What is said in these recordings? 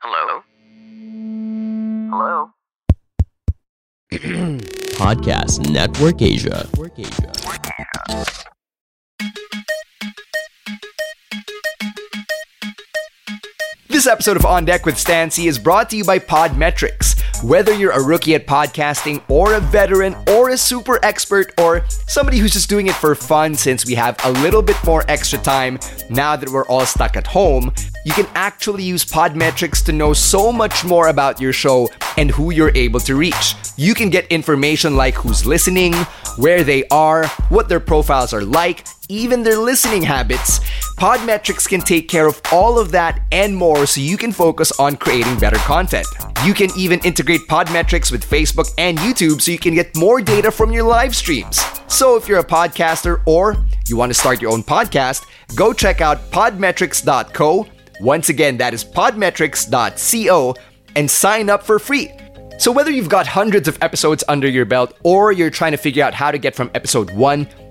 Hello? Hello? Podcast Network Asia. Network Asia. This episode of On Deck with Stancy is brought to you by Podmetrics. Whether you're a rookie at podcasting, or a veteran, or a super expert, or somebody who's just doing it for fun since we have a little bit more extra time now that we're all stuck at home, you can actually use Podmetrics to know so much more about your show and who you're able to reach. You can get information like who's listening, where they are, what their profiles are like, even their listening habits. Podmetrics can take care of all of that and more so you can focus on creating better content. You can even integrate Podmetrics with Facebook and YouTube so you can get more data from your live streams. So if you're a podcaster or you want to start your own podcast, go check out podmetrics.co. Once again, that is podmetrics.co and sign up for free. So, whether you've got hundreds of episodes under your belt or you're trying to figure out how to get from episode 1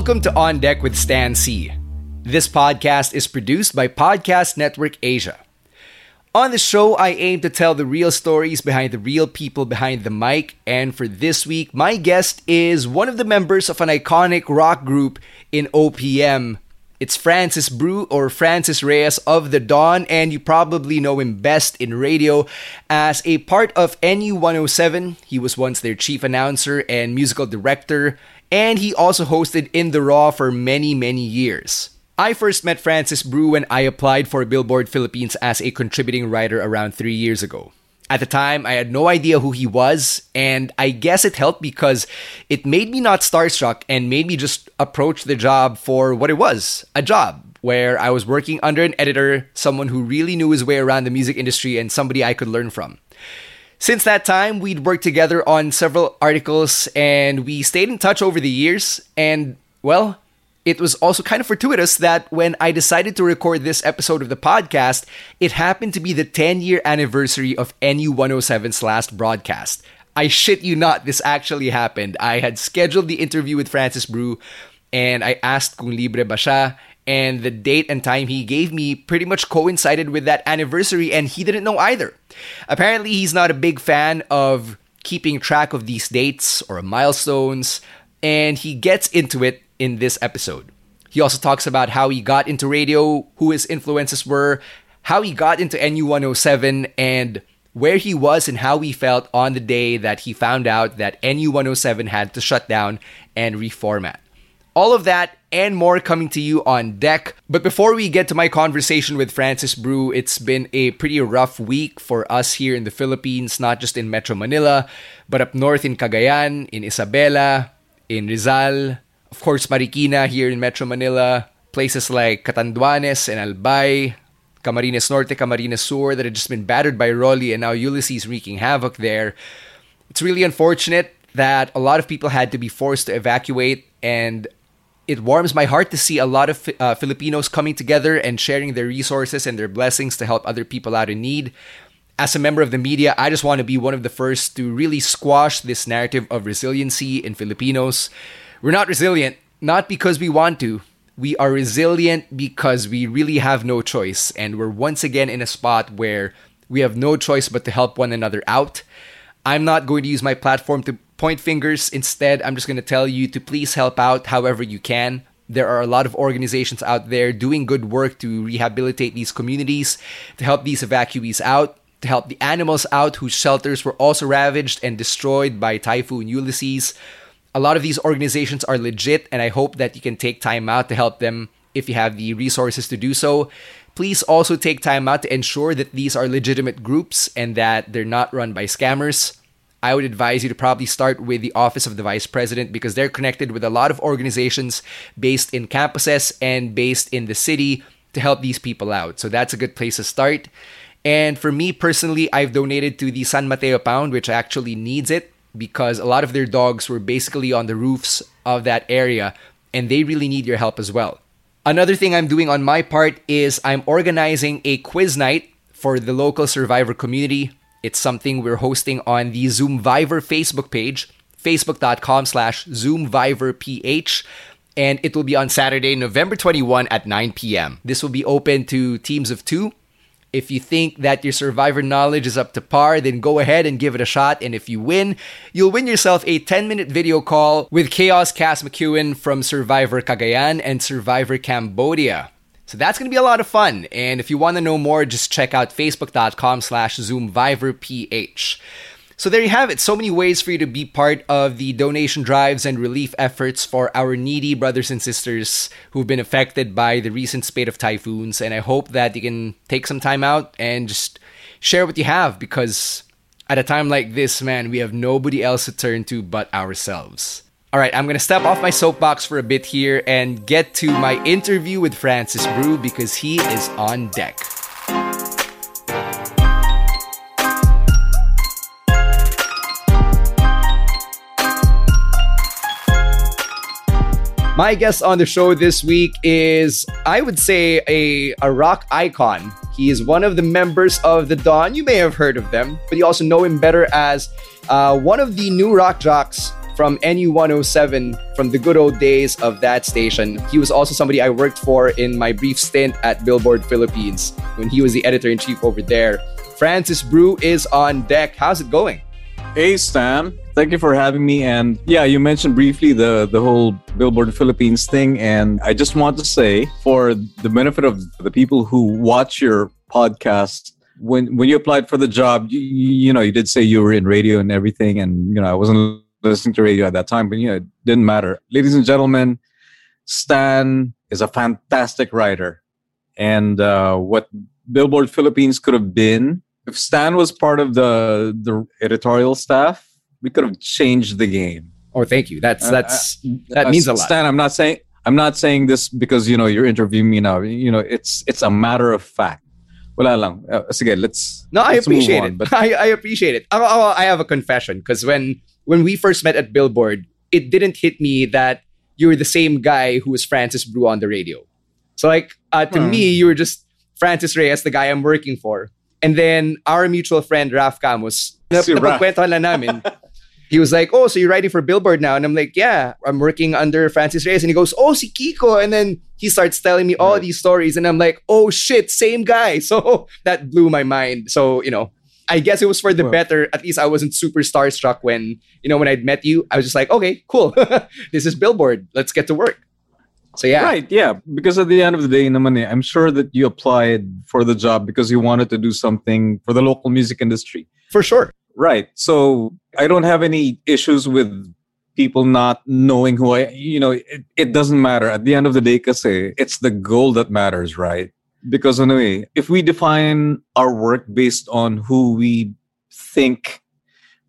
Welcome to On Deck with Stan C. This podcast is produced by Podcast Network Asia. On the show, I aim to tell the real stories behind the real people behind the mic, and for this week, my guest is one of the members of an iconic rock group in OPM. It's Francis Brew or Francis Reyes of The Dawn, and you probably know him best in radio as a part of NU107. He was once their chief announcer and musical director, and he also hosted In the Raw for many, many years. I first met Francis Brew when I applied for Billboard Philippines as a contributing writer around three years ago. At the time, I had no idea who he was, and I guess it helped because it made me not starstruck and made me just approach the job for what it was a job where I was working under an editor, someone who really knew his way around the music industry, and somebody I could learn from. Since that time, we'd worked together on several articles and we stayed in touch over the years. And, well, it was also kind of fortuitous that when I decided to record this episode of the podcast, it happened to be the 10 year anniversary of NU107's last broadcast. I shit you not, this actually happened. I had scheduled the interview with Francis Brew and I asked kung libre ba siya and the date and time he gave me pretty much coincided with that anniversary, and he didn't know either. Apparently, he's not a big fan of keeping track of these dates or milestones, and he gets into it in this episode. He also talks about how he got into radio, who his influences were, how he got into NU107, and where he was and how he felt on the day that he found out that NU107 had to shut down and reformat. All of that and more coming to you on deck. But before we get to my conversation with Francis Brew, it's been a pretty rough week for us here in the Philippines, not just in Metro Manila, but up north in Cagayan, in Isabela, in Rizal, of course, Marikina here in Metro Manila, places like Catanduanes and Albay, Camarines Norte, Camarines Sur that had just been battered by Rolly and now Ulysses wreaking havoc there. It's really unfortunate that a lot of people had to be forced to evacuate and it warms my heart to see a lot of uh, Filipinos coming together and sharing their resources and their blessings to help other people out in need. As a member of the media, I just want to be one of the first to really squash this narrative of resiliency in Filipinos. We're not resilient, not because we want to. We are resilient because we really have no choice. And we're once again in a spot where we have no choice but to help one another out. I'm not going to use my platform to point fingers. Instead, I'm just going to tell you to please help out however you can. There are a lot of organizations out there doing good work to rehabilitate these communities, to help these evacuees out, to help the animals out whose shelters were also ravaged and destroyed by Typhoon Ulysses. A lot of these organizations are legit, and I hope that you can take time out to help them if you have the resources to do so. Please also take time out to ensure that these are legitimate groups and that they're not run by scammers. I would advise you to probably start with the Office of the Vice President because they're connected with a lot of organizations based in campuses and based in the city to help these people out. So that's a good place to start. And for me personally, I've donated to the San Mateo Pound, which actually needs it because a lot of their dogs were basically on the roofs of that area and they really need your help as well. Another thing I'm doing on my part is I'm organizing a quiz night for the local survivor community. It's something we're hosting on the Zoomvivor Facebook page, facebook.com slash zoomvivorph. And it will be on Saturday, November 21 at 9 p.m. This will be open to teams of two if you think that your survivor knowledge is up to par, then go ahead and give it a shot. And if you win, you'll win yourself a 10 minute video call with Chaos Kass McQuillen from Survivor Cagayan and Survivor Cambodia. So that's going to be a lot of fun. And if you want to know more, just check out facebook.com slash zoomvivorph. So there you have it. So many ways for you to be part of the donation drives and relief efforts for our needy brothers and sisters who've been affected by the recent spate of typhoons. And I hope that you can take some time out and just share what you have because at a time like this, man, we have nobody else to turn to but ourselves. All right, I'm going to step off my soapbox for a bit here and get to my interview with Francis Brew because he is on deck. My guest on the show this week is, I would say, a, a rock icon. He is one of the members of the Dawn. You may have heard of them, but you also know him better as uh, one of the new rock jocks from NU107 from the good old days of that station. He was also somebody I worked for in my brief stint at Billboard Philippines when he was the editor in chief over there. Francis Brew is on deck. How's it going? Hey, Stan. Thank you for having me. And yeah, you mentioned briefly the, the whole Billboard Philippines thing. And I just want to say, for the benefit of the people who watch your podcast, when when you applied for the job, you, you know, you did say you were in radio and everything. And, you know, I wasn't listening to radio at that time, but, you know, it didn't matter. Ladies and gentlemen, Stan is a fantastic writer. And uh, what Billboard Philippines could have been if Stan was part of the the editorial staff, we could have changed the game. Oh, thank you. That's uh, that's uh, that uh, means a lot. Stan, I'm not saying I'm not saying this because you know you're interviewing me now. You know, it's it's a matter of fact. Wala lang. Uh, sige, let's. No, I let's appreciate on, it. But I, I appreciate it. I, I have a confession because when when we first met at Billboard, it didn't hit me that you were the same guy who was Francis Brew on the radio. So like uh, to hmm. me, you were just Francis Reyes, the guy I'm working for. And then our mutual friend Raf Camus, si namin. he was like, "Oh, so you're writing for Billboard now?" And I'm like, "Yeah, I'm working under Francis Reyes." And he goes, "Oh, si Kiko." And then he starts telling me all right. these stories, and I'm like, "Oh shit, same guy." So that blew my mind. So you know, I guess it was for the well, better. At least I wasn't super starstruck when you know when I'd met you. I was just like, "Okay, cool. this is Billboard. Let's get to work." So yeah, right, yeah. Because at the end of the day, naman eh, I'm sure that you applied for the job because you wanted to do something for the local music industry. For sure. Right. So I don't have any issues with people not knowing who I, you know, it, it doesn't matter. At the end of the day, because it's the goal that matters, right? Because anyway, if we define our work based on who we think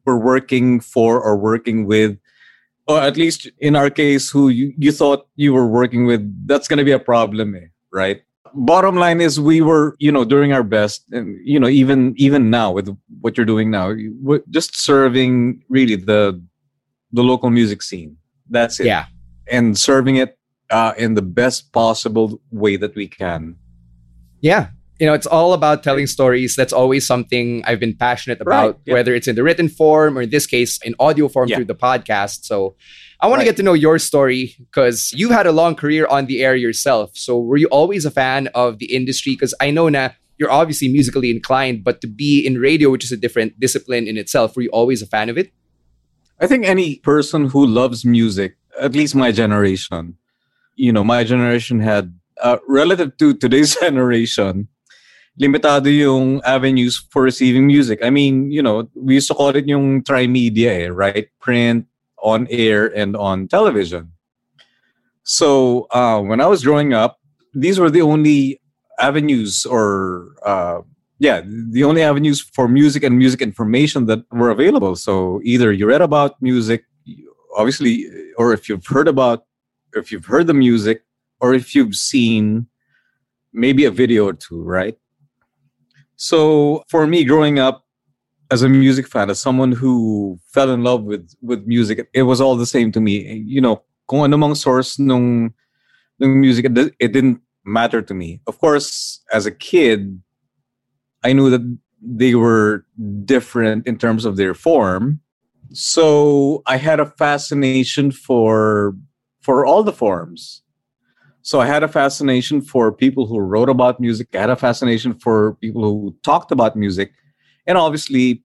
we're working for or working with, or at least in our case, who you, you thought you were working with, that's going to be a problem, eh, right? bottom line is we were you know doing our best and you know even even now with what you're doing now just serving really the the local music scene. That's it. Yeah. And serving it uh, in the best possible way that we can yeah you know, it's all about telling stories. That's always something I've been passionate about, Right, yeah. whether it's in the written form or in this case, in audio form Yeah. through the podcast. So I want to get to know your story because you've had a long career on the air yourself. So were you always a fan of the industry? Because I know now you're obviously musically inclined, but to be in radio, which is a different discipline in itself, were you always a fan of it? I think any person who loves music, at least my generation, you know, my generation had, uh, relative to today's generation, limitado yung avenues for receiving music. I mean, you know, we used to call it yung tri-media, eh, right? Print, on air, and on television. So uh, when I was growing up, these were the only avenues or uh, yeah, the only avenues for music and music information that were available. So either you read about music, obviously, or if you've heard about, if you've heard the music, or if you've seen maybe a video or two, right? So for me, growing up as a music fan, as someone who fell in love with with music, it was all the same to me. You know, kung ano mang source nung, nung music, it didn't matter to me. Of course, as a kid, I knew that they were different in terms of their form. So I had a fascination for for all the forms. So I had a fascination for people who wrote about music. I had a fascination for people who talked about music. And obviously,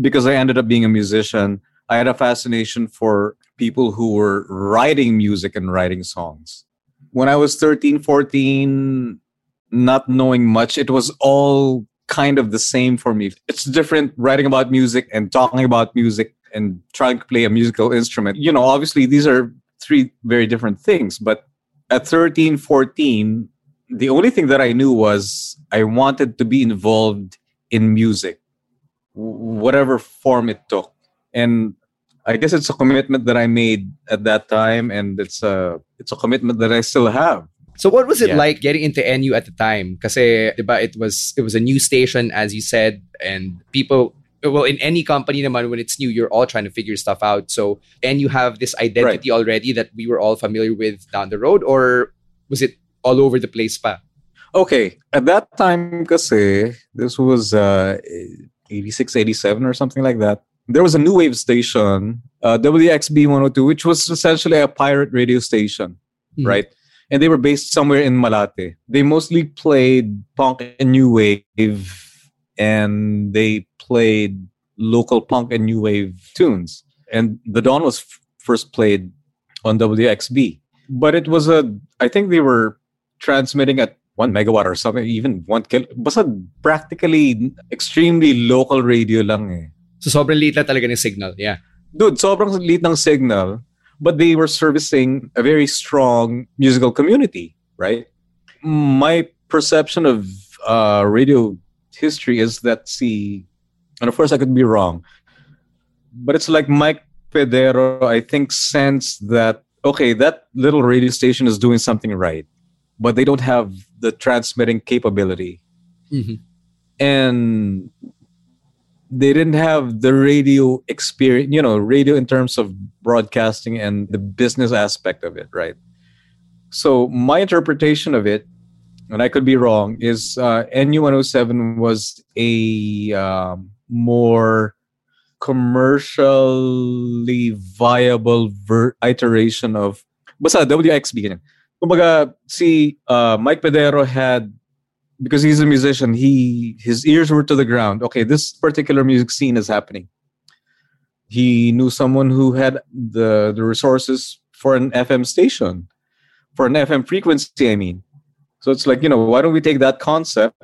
because I ended up being a musician, I had a fascination for people who were writing music and writing songs. When I was 13, 14, not knowing much, it was all kind of the same for me. It's different writing about music and talking about music and trying to play a musical instrument. You know, obviously, these are three very different things. But at 13, 14, the only thing that I knew was I wanted to be involved in music, whatever form it took. And I guess it's a commitment that I made at that time, and it's a it's a commitment that I still have. So what was it Yeah. like getting into NU at the time? Because eh, di it was it was a new station as you said and people well in any company naman when it's new you're all trying to figure stuff out. So and you have this identity already that we were all familiar with down the road or was it all over the place pa? Okay, at that time, kasi this was uh, 86, 87 or something like that. There was a new wave station, uh, WXB 102, which was essentially a pirate radio station, Mhm. right? And they were based somewhere in Malate. They mostly played punk and new wave, and they played local punk and new wave tunes. And The Dawn was f- first played on WXB. But it was a, I think they were transmitting at one megawatt or something, even one kil. Basta practically extremely local radio lang eh. So sobrang liit na talaga ng signal. Yeah. Dude, sobrang liit ng signal, but they were servicing a very strong musical community, right? My perception of uh, radio history is that see, and of course I could be wrong, but it's like Mike Pedero, I think, sensed that okay, that little radio station is doing something right, but they don't have the transmitting capability Mhm. and they didn't have the radio experience, you know, radio in terms of broadcasting and the business aspect of it, right? So my interpretation of it, and I could be wrong, is uh, NU107 was a um, more commercially viable ver- iteration of basta WXB ganyan. Kumbaga, si uh, Mike Pedero had because he's a musician, he his ears were to the ground. Okay, this particular music scene is happening. He knew someone who had the the resources for an FM station, for an FM frequency. I mean, so it's like you know, why don't we take that concept?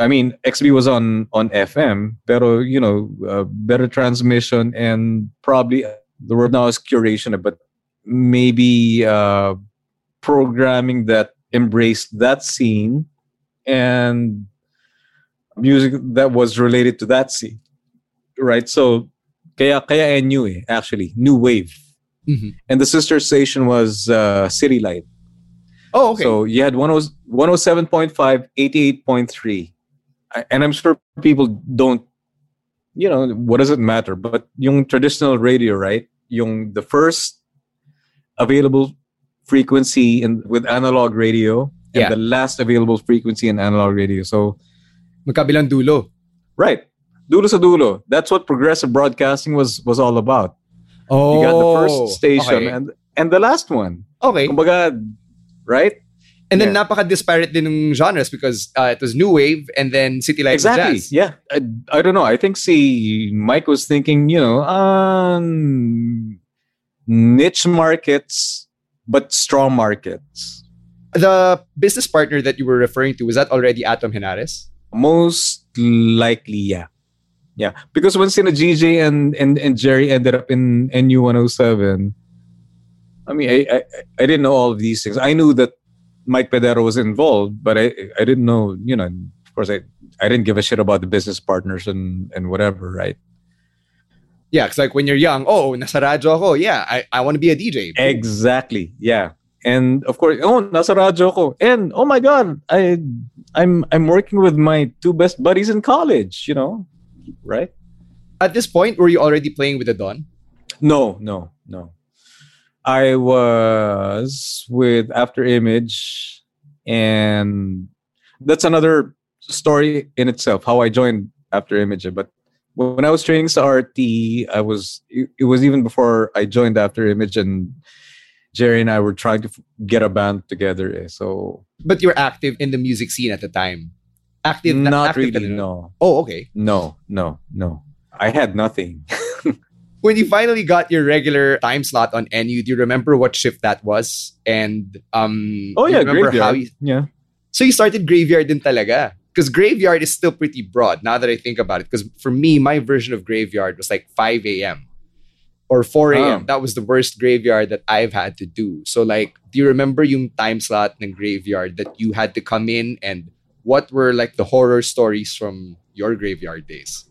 I mean, XB was on on FM, pero you know, uh, better transmission and probably the word now is curation, but maybe uh, programming that embraced that scene and music that was related to that scene. Right? So kaya kaya NU eh, actually, new wave. Mhm. And the sister station was uh, City Light. Oh, okay. So you had 10 107.5, 88.3. And I'm sure people don't, you know, what does it matter? But yung traditional radio, right? Yung the first available frequency in with analog radio and Yeah. the last available frequency in analog radio. So Magkabilang dulo. right, dulo sa dulo. That's what progressive broadcasting was was all about. Oh. You got the first oh, station okay. and and the last one. Okay. Kumbaga, right? And then Yeah. napaka-disparate din ng genres because uh, it was new wave and then city life exactly. jazz. Yeah. I, I don't know. I think see Mike was thinking, you know, um, niche markets but strong markets. The business partner that you were referring to was that already Atom Henares? Most likely, yeah. Yeah. Because when Sina GJ and, and, and Jerry ended up in NU107, I mean, I, I, I didn't know all of these things. I knew that Mike Pedero was involved, but I, I didn't know, you know, of course, I, I didn't give a shit about the business partners and, and whatever, right? Yeah, because like when you're young, oh, nasa radyo ako. Oh, yeah, I, I want to be a DJ. Exactly. Yeah. And of course, oh, nasa radyo ko. Oh, and oh my god, I I'm I'm working with my two best buddies in college, you know. Right? At this point, were you already playing with the Dawn? No, no, no. I was with After Image and that's another story in itself how I joined After Image, but when I was training sa RT, I was it, it was even before I joined After Image and Jerry and I were trying to get a band together. eh. So But you were active in the music scene at the time. Active, not active really. No, Oh, okay. no, no, no. I had nothing. When you finally got your regular time slot on NU, do you remember what shift that was? And um, Oh yeah, remember graveyard. how you, yeah. So you started graveyard in talaga. Because graveyard is still pretty broad now that I think about it. Because for me, my version of graveyard was like 5 a.m. or 4 a.m. Oh. That was the worst graveyard that I've had to do. So like, do you remember yung time slot ng graveyard that you had to come in and what were like the horror stories from your graveyard days?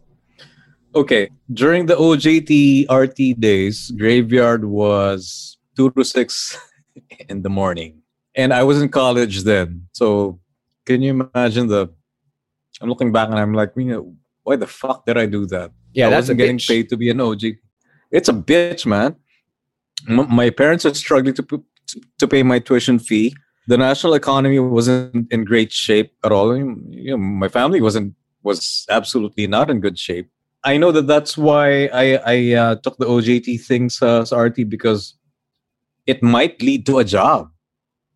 Okay, during the OJT RT days, graveyard was two to six in the morning, and I was in college then. So, can you imagine the? I'm looking back and I'm like, you know, why the fuck did I do that? Yeah, I that's a wasn't getting bitch. paid to be an OG. It's a bitch, man. M- my parents are struggling to to- to pay my tuition fee. The national economy wasn't in great shape at all. You know, my family wasn't was absolutely not in good shape. I know that that's why I I uh, took the OJT thing sa, sa RT because it might lead to a job.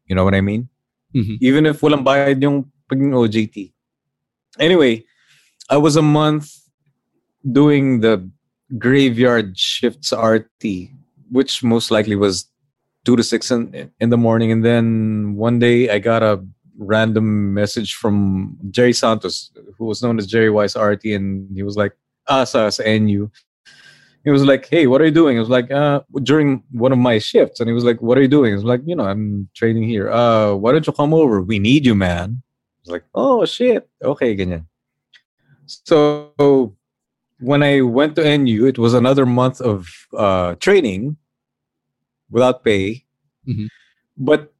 You know what I mean? Mhm. Even if walang bayad yung OJT. Anyway, I was a month doing the graveyard shifts RT, which most likely was two to six in, in the morning. And then one day I got a random message from Jerry Santos, who was known as Jerry Wise RT, and he was like, ah, sa, sa NU. He was like, hey, what are you doing? I was like, uh, during one of my shifts. And he was like, what are you doing? I was like, you know, I'm training here. Uh, why don't you come over? We need you, man. I was like, oh, shit. Okay, ganyan. So when I went to NU, it was another month of uh, training without pay. Mhm. But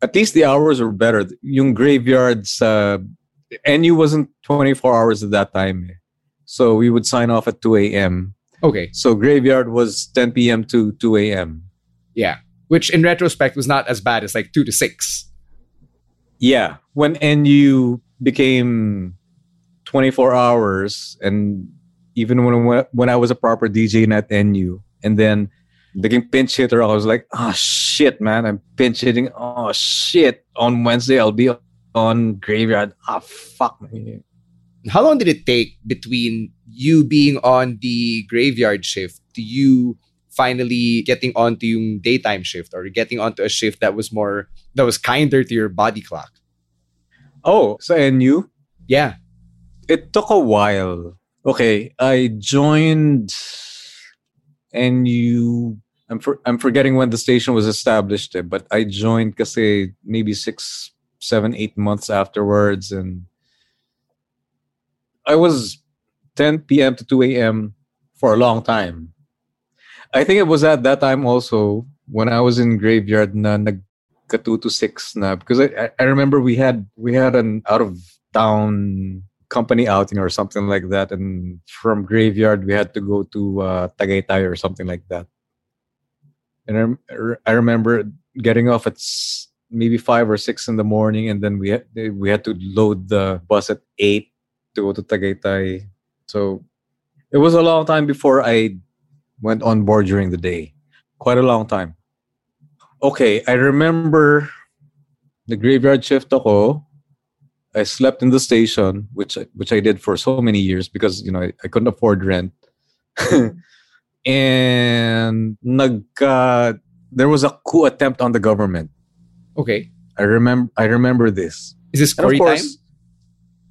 at least the hours were better. Yung graveyards, uh, NU wasn't 24 hours at that time. So we would sign off at 2 a.m. Okay, So graveyard was 10 p.m. to 2 a.m. yeah. Which in retrospect was not as bad as like two to six. Yeah, when NU became 24 hours, and even when when I was a proper DJ at NU, and then became pinch hitter, I was like, oh shit, man, I'm pinch hitting. Oh shit, on Wednesday I'll be on graveyard. Ah fuck. man. How long did it take between you being on the graveyard shift to you finally getting onto yung daytime shift or getting onto a shift that was more that was kinder to your body clock? Oh, so NU, Yeah. it took a while. Okay, I joined NU. I'm for, I'm forgetting when the station was established, eh, but I joined kasi maybe six, seven, eight months afterwards, and I was 10 p.m. to 2 a.m. for a long time. I think it was at that time also when I was in graveyard na nagka 2 to 6 na because I, I- remember we had we had an out of town company outing or something like that and from graveyard we had to go to uh, Tagaytay or something like that. And I, I remember getting off at maybe five or six in the morning, and then we had, we had to load the bus at eight to go to Tagaytay. So it was a long time before I went on board during the day. Quite a long time. Okay, I remember the graveyard shift ako. I slept in the station, which I, which I did for so many years because you know I, I couldn't afford rent. and nagka, there was a coup attempt on the government. Okay. I remember I remember this. Is this story time?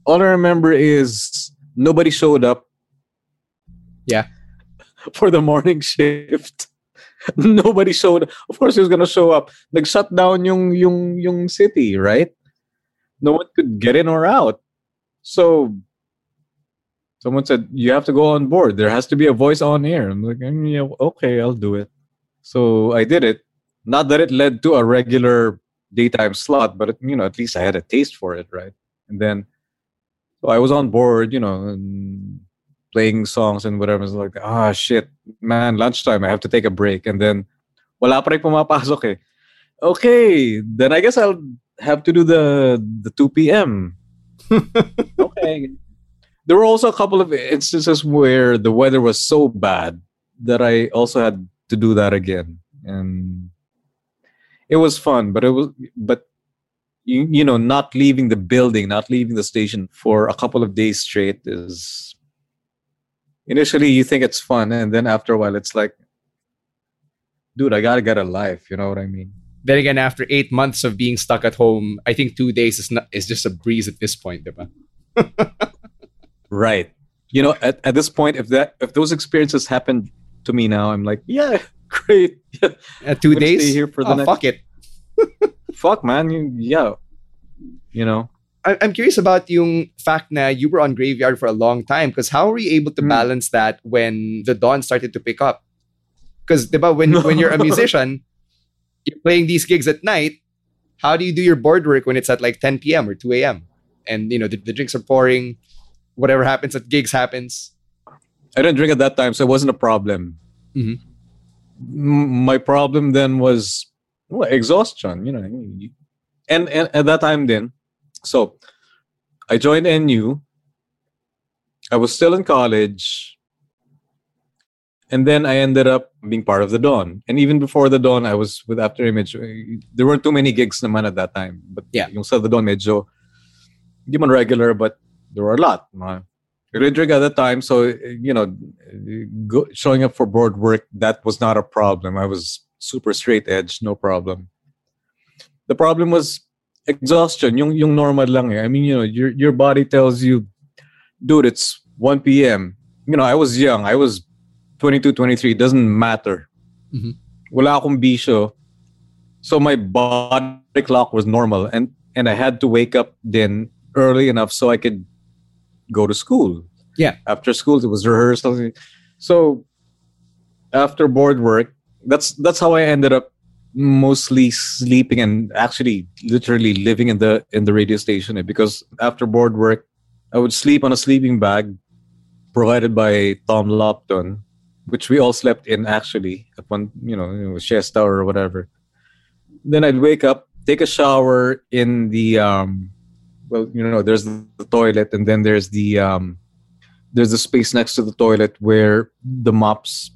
All I remember is nobody showed up. Yeah. For the morning shift. nobody showed up. Of course, he was gonna show up. Like shut down yung yung yung city, right? No one could get in or out. So someone said you have to go on board. There has to be a voice on air. I'm like, "Mm, yeah, okay, I'll do it. So I did it. Not that it led to a regular daytime slot, but you know, at least I had a taste for it, right? And then so I was on board, you know, and playing songs and whatever. It's like, ah, shit, man, lunchtime. I have to take a break. And then, wala pa rin pumapasok eh. Okay, then I guess I'll have to do the the 2 p.m. okay. There were also a couple of instances where the weather was so bad that I also had to do that again. And it was fun, but it was but you, you know, not leaving the building, not leaving the station for a couple of days straight is initially you think it's fun and then after a while it's like dude, I gotta get a life, you know what I mean? Then again, after eight months of being stuck at home, I think two days is not is just a breeze at this point, diba? Right. You know, at, at this point, if that if those experiences happen to me now, I'm like, yeah, great. Yeah. Uh, 2 I'm days. stay here for the oh, next- fuck it. Fuck man, you, yeah. You know. I- I'm curious about yung fact na you were on graveyard for a long time because how were you able to Hmm. balance that when the dawn started to pick up? Because when when you're a musician, you're playing these gigs at night. How do you do your board work when it's at like 10 p.m. or 2 a.m. and you know the, the drinks are pouring, whatever happens at gigs happens. I didn't drink at that time, so it wasn't a problem. Mhm. M- My problem then was well, exhaustion, you know. And, and at that time then, so I joined NU. I was still in college. And then I ended up being part of the Dawn. And even before the Dawn, I was with After Image. There weren't too many gigs naman at that time. But Yeah. yung sa the Dawn medyo, hindi man regular, but there were a lot. Mga drink at the time, so you know, go, showing up for board work that was not a problem. I was super straight edge, no problem. The problem was exhaustion. Yung yung normal lang eh. I mean, you know, your your body tells you, dude, it's 1 p.m. You know, I was young. I was 22, 23. It doesn't matter. Mhm. Wala akong bisyo. So my body clock was normal, and and I had to wake up then early enough so I could go to school. Yeah. After school, it was rehearsal. So after board work, that's that's how I ended up mostly sleeping and actually literally living in the in the radio station because after board work, I would sleep on a sleeping bag provided by Tom Lopton, which we all slept in actually at one you know it was or whatever. Then I'd wake up, take a shower in the um well, you know, there's the, the toilet and then there's the um there's a space next to the toilet where the mops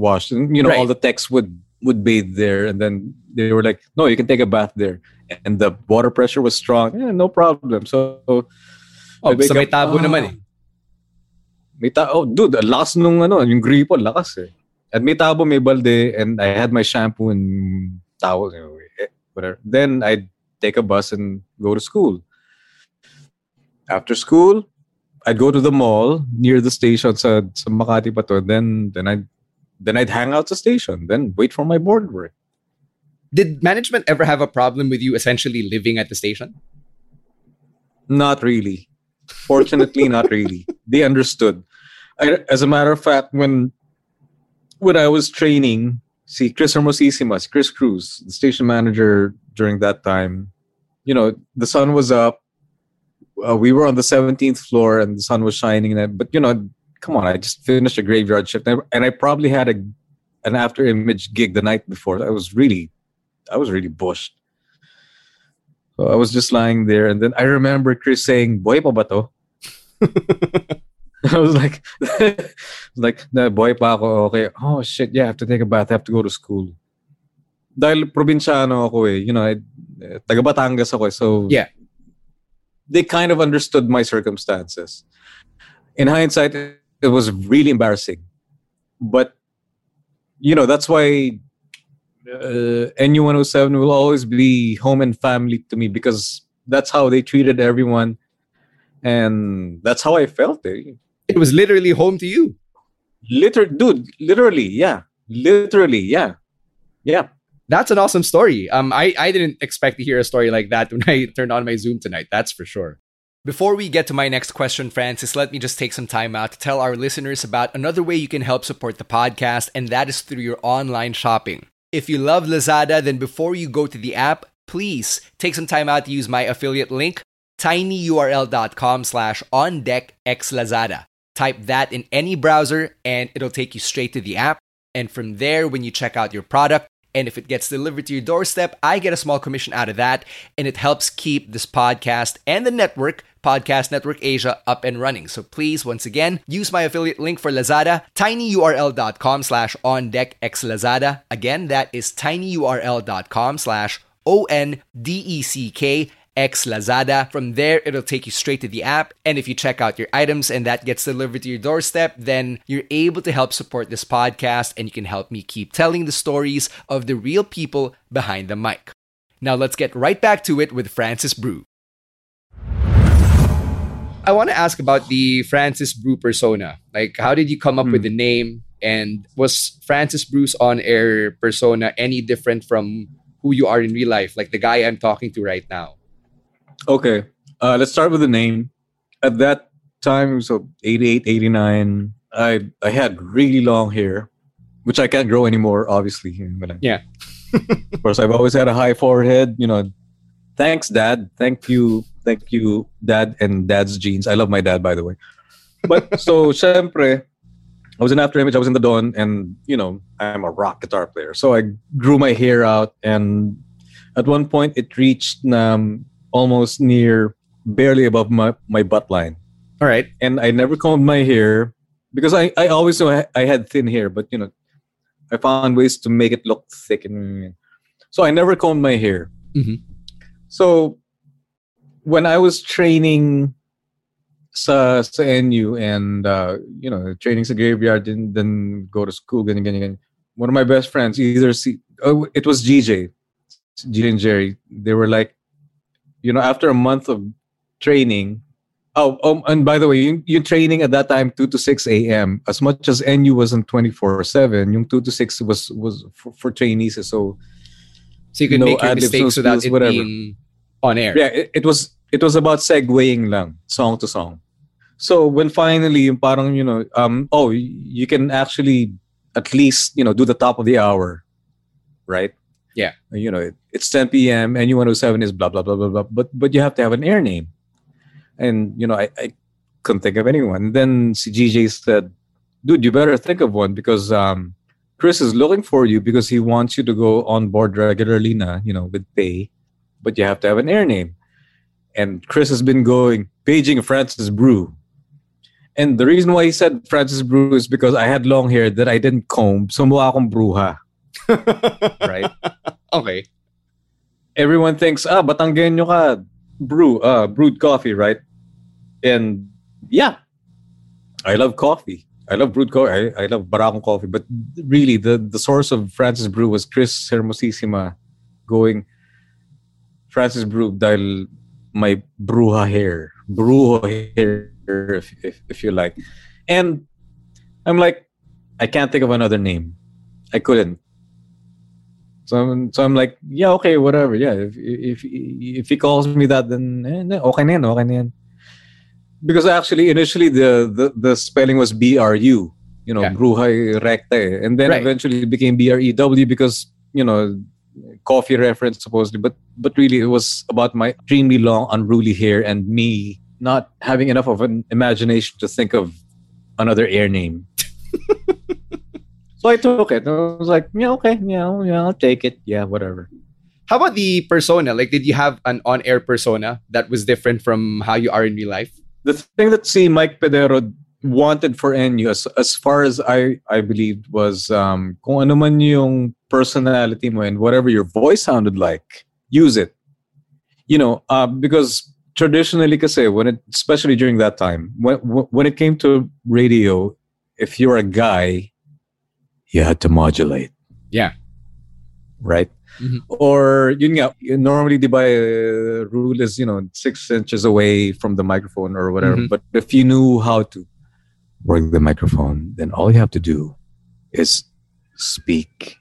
washed. And you know, all the techs would would bathe there and then they were like, No, you can take a bath there. And the water pressure was strong. Yeah, no problem. So Oh, sa may tabo "Ah, naman eh. May ta- oh, dude, lakas nung ano, yung gripo, lakas eh. At may tabo, may balde, and I had my shampoo and towel, you know, eh, whatever. Then I'd take a bus and go to school. After school, I'd go to the mall near the station sa, sa Makati pa to. Then, then I'd then I'd hang out the station. Then wait for my board work. Did management ever have a problem with you essentially living at the station? Not really. Fortunately, not really. They understood. I, as a matter of fact, when when I was training, see Chris Hermosisimas, Chris Cruz, the station manager during that time, you know, the sun was up. Uh, we were on the 17th floor and the sun was shining. But you know, come on, I just finished a graveyard shift and I, probably had a an after image gig the night before. I was really, I was really bushed. So I was just lying there, and then I remember Chris saying, "Boy pa ba to?" I was like, like, na boy pa ako, okay. Oh shit, yeah, I have to take a bath, I have to go to school. Dahil probinsyano ako eh, you know, I, taga Batangas ako eh, so Yeah. they kind of understood my circumstances. In hindsight, it was really embarrassing. But, you know, that's why uh, NU107 will always be home and family to me because that's how they treated everyone. And that's how I felt. Eh. It was literally home to you. Liter- dude, literally, yeah. Literally, yeah. Yeah. That's an awesome story. Um, I, I didn't expect to hear a story like that when I turned on my Zoom tonight. That's for sure. Before we get to my next question, Francis, let me just take some time out to tell our listeners about another way you can help support the podcast, and that is through your online shopping. If you love Lazada, then before you go to the app, please take some time out to use my affiliate link, tinyurl.com slash on deck x Lazada. Type that in any browser and it'll take you straight to the app. And from there, when you check out your product, and if it gets delivered to your doorstep, I get a small commission out of that. And it helps keep this podcast and the network, Podcast Network Asia, up and running. So please, once again, use my affiliate link for Lazada, tinyurl.com slash on deck x Lazada. Again, that is tinyurl.com slash O N D E C K X Lazada. From there, it'll take you straight to the app. And if you check out your items and that gets delivered to your doorstep, then you're able to help support this podcast and you can help me keep telling the stories of the real people behind the mic. Now, let's get right back to it with Francis Brew. I want to ask about the Francis Brew persona. Like, how did you come up with the name? And was Francis Brew's on air persona any different from who you are in real life, like the guy I'm talking to right now? Okay. Uh, let's start with the name. At that time, so 88, 89, I I had really long hair, which I can't grow anymore, obviously. But I- Yeah. of course, I've always had a high forehead. You know, thanks, Dad. Thank you, thank you, Dad, and Dad's jeans. I love my dad, by the way. But so, syempre, I was in After Image. I was in the Dawn, and you know, I'm a rock guitar player. So I grew my hair out, and at one point, it reached um, almost near, barely above my my butt line All right. and I never combed my hair because I, I always knew I, I had thin hair, but you know, I found ways to make it look thick and so I never combed my hair. Mhm. So when I was training sa sa NU and uh, you know training sa graveyard and then go to school ganyan, ganyan, ganyan. one of my best friends either see oh, it was GJ GJ and Jerry they were like you know after a month of training Oh, um, and by the way, yung, yung training at that time, 2 to 6 a.m., as much as NU wasn't 24-7, yung 2 to 6 was was for, for trainees. So, So you could No make your ad-libs, no mistakes without it whatever. being on air. yeah, it, it was it was about segueing lang, song to song. So, when finally, yung parang, you know, um, oh, you can actually at least, you know, do the top of the hour, right? Yeah. You know, it, it's 10 p.m. and NU107 is blah, blah, blah, blah, blah. But, but you have to have an air name. And, you know, I, I couldn't think of anyone. Then CGJ said, dude, you better think of one because um, Chris is looking for you because he wants you to go on board regularly na, you know, with pay. But you have to have an air name. And Chris has been going, paging Francis Brew. And the reason why he said Francis Brew is because I had long hair that I didn't comb. So mukha akong bruha. right? Okay. everyone thinks, ah, Batanggenyo ka, brew, uh, brewed coffee, right? And yeah, I love coffee. I love brewed coffee. I, I love Barakong coffee. But really, the, the source of Francis Brew was Chris Hermosisima going, Francis Brew dahil my bruja hair. Brujo hair, if, if, if you like. And I'm like, I can't think of another name. I couldn't. So I'm, so I'm like, yeah, okay, whatever. Yeah, if if if he calls me that, then eh, okay na yan, okay na yan. Because actually, initially the the, the spelling was B R U, you know, Yeah. Bruja Recta, eh. and then Right. eventually it became B R E W because you know, coffee reference supposedly, but but really it was about my extremely long, unruly hair and me not having enough of an imagination to think of another air name. So I took it. I was like, yeah, okay, yeah, yeah, I'll take it. Yeah, whatever. How about the persona? Like, did you have an on-air persona that was different from how you are in real life? The thing that see Mike Pedero wanted for NU, as, as far as I I believed, was um, kung ano man yung personality mo and whatever your voice sounded like, use it. You know, uh, because traditionally, kasi when it, especially during that time, when when it came to radio, if you're a guy, you had to modulate. Yeah. Right. Mhm. Or yun nga, normally the ba, uh, rule is, you know, six inches away from the microphone or whatever. Mhm. But if you knew how to work the microphone, then all you have to do is speak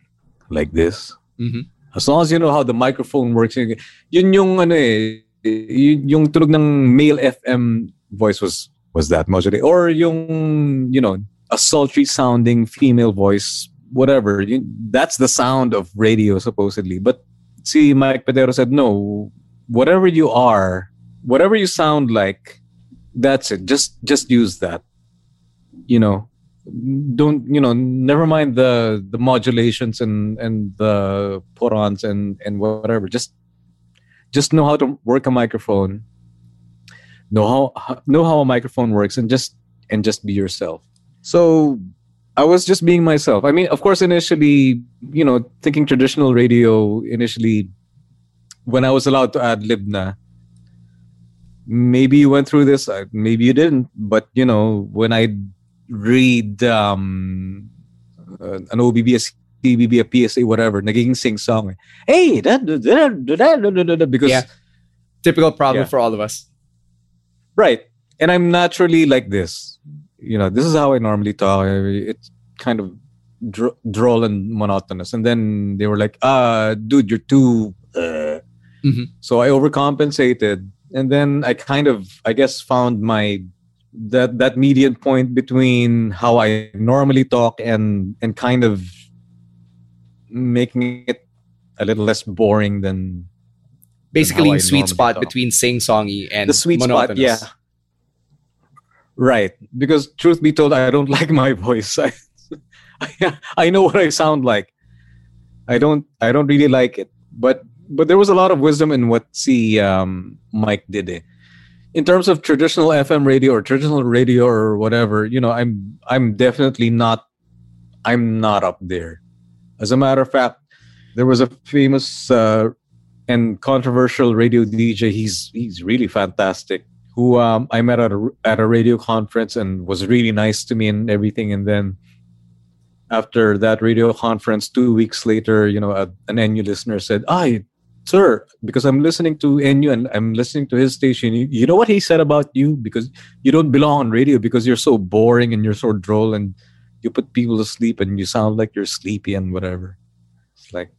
like this. Mhm. As long as you know how the microphone works, yun yun yung ano eh, yun yung tunog ng male FM voice was was that modulated. Or yung, you know, a sultry sounding female voice, whatever. That's the sound of radio supposedly. But see, Mike Pedero said, no, whatever you are, whatever you sound like, that's it. Just just use that. You know, don't you know? Never mind the the modulations and and the put-ons and and whatever. Just just know how to work a microphone. Know how know how a microphone works, and just and just be yourself. So I was just being myself. I mean, of course, initially, you know, thinking traditional radio. Initially, when I was allowed to add libna maybe you went through this, uh, maybe you didn't. But you know, when I read um, uh, an OBBS, TBB, a PSA, whatever, naging sing song. Hey, that, that, that, because Yeah. Typical problem Yeah. for all of us. right, and I'm naturally like this. You know, this is how I normally talk. It's kind of dr- droll and monotonous. And then they were like, "Ah, dude, you're too." Uh. Mhm. So I overcompensated, and then I kind of, I guess, found my that that median point between how I normally talk and and kind of making it a little less boring than Basically, I sweet spot talk. between sing-songy and the sweet spot yeah. Right. Because truth be told i don't like my voice. I, I i know what i sound like. I don't i don't really like it. But but there was a lot of wisdom in what see um mike did eh. In terms of traditional fm radio or traditional radio or whatever you know i'm i'm definitely not i'm not up there as a matter of fact there was a famous uh, and controversial radio DJ. He's he's really fantastic. Who um, I met at a at a radio conference and was really nice to me and everything. And then after that radio conference, two weeks later, you know, a, an NU listener said, "I, sir, because I'm listening to NU and I'm listening to his station. You, you know what he said about you? Because you don't belong on radio because you're so boring and you're so droll and you put people to sleep and you sound like you're sleepy and whatever." It's like,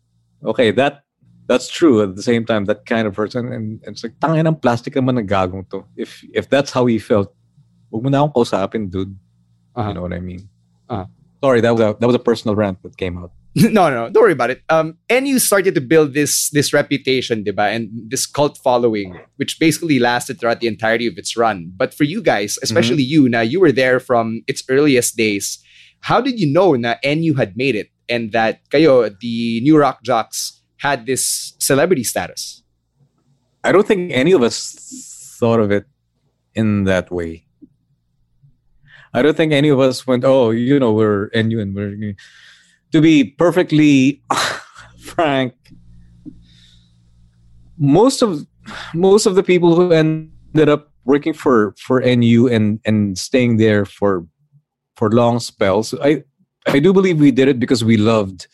okay, that that's true at the same time that kind of person and, and it's like tangin ng plastic naman ng gagong to if if that's how he felt huwag mo na akong kausapin dude Uh-huh. you know what I mean Uh-huh. sorry that was a that was a personal rant that came out no, no, don't worry about it. Um, and you started to build this this reputation, diba? and this cult following, which basically lasted throughout the entirety of its run. But for you guys, especially you, now you were there from its earliest days. How did you know that NU had made it and that kayo, the New Rock Jocks, had this celebrity status? I don't think any of us thought of it in that way I don't think any of us went oh you know we're NU and we're to be perfectly frank most of most of the people who ended up working for for NU and and staying there for for long spells I I do believe we did it because we loved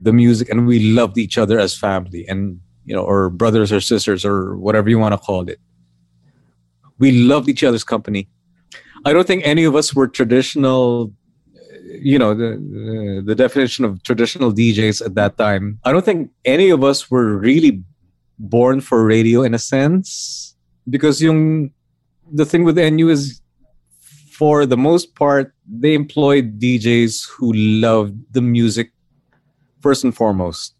the music and we loved each other as family and you know or brothers or sisters or whatever you want to call it. We loved each other's company. I don't think any of us were traditional you know the the- definition of traditional DJs at that time. I don't think any of us were really born for radio in a sense because yung the thing with NU is for the most part they employed DJs who loved the music first and foremost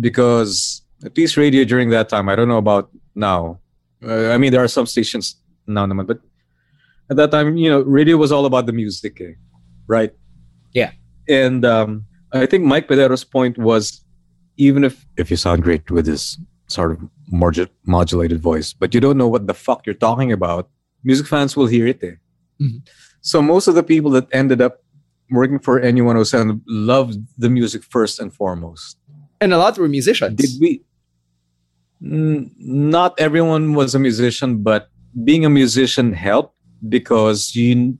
because at least radio during that time I don't know about now uh, I mean there are some stations now but at that time you know radio was all about the music eh, right Yeah. and um, I think Mike Pedero's point was even if if you sound great with this sort of modu- modulated voice, but you don't know what the fuck you're talking about, music fans will hear it. Eh? Mhm. So most of the people that ended up working for NU107 loved the music first and foremost. And a lot were musicians. Did we? Mm, not everyone was a musician, but being a musician helped because you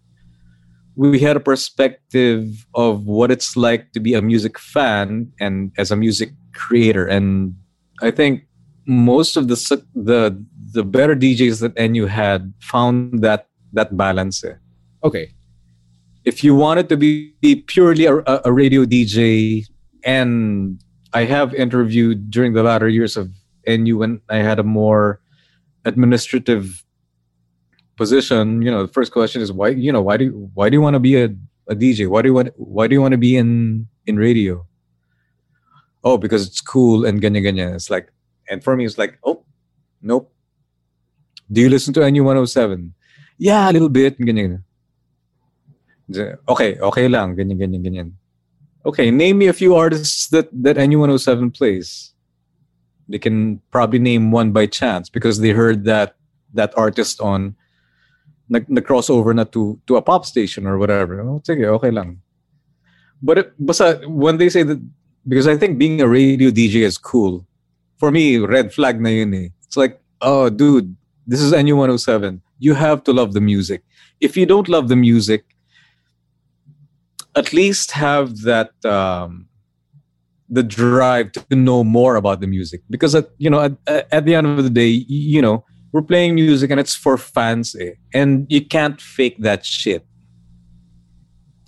we had a perspective of what it's like to be a music fan and as a music creator and i think most of the the the better djs that nu had found that that balance okay. if you wanted to be purely a, a radio DJ, and I have interviewed during the latter years of NU when I had a more administrative position. You know, the first question is why. You know, why do you, why do you want to be a, a DJ? Why do you want why do you want to be in in radio? Oh, because it's cool and ganya ganya. It's like, and for me, it's like, oh, nope. Do you listen to NU 107? Yeah, a little bit. Ganyan. Okay, okay lang, ganyan, ganyan. Okay, name me a few artists that that NU107 plays. They can probably name one by chance because they heard that that artist on na, na crossover na to to a pop station or whatever. Sige, okay lang. But it, basta when they say that because I think being a radio DJ is cool. For me, red flag na yun eh. It's like, oh dude, this is NU107. You have to love the music. If you don't love the music, at least have that um, the drive to know more about the music because at you know at, at the end of the day you know we're playing music and it's for fans eh? and you can't fake that shit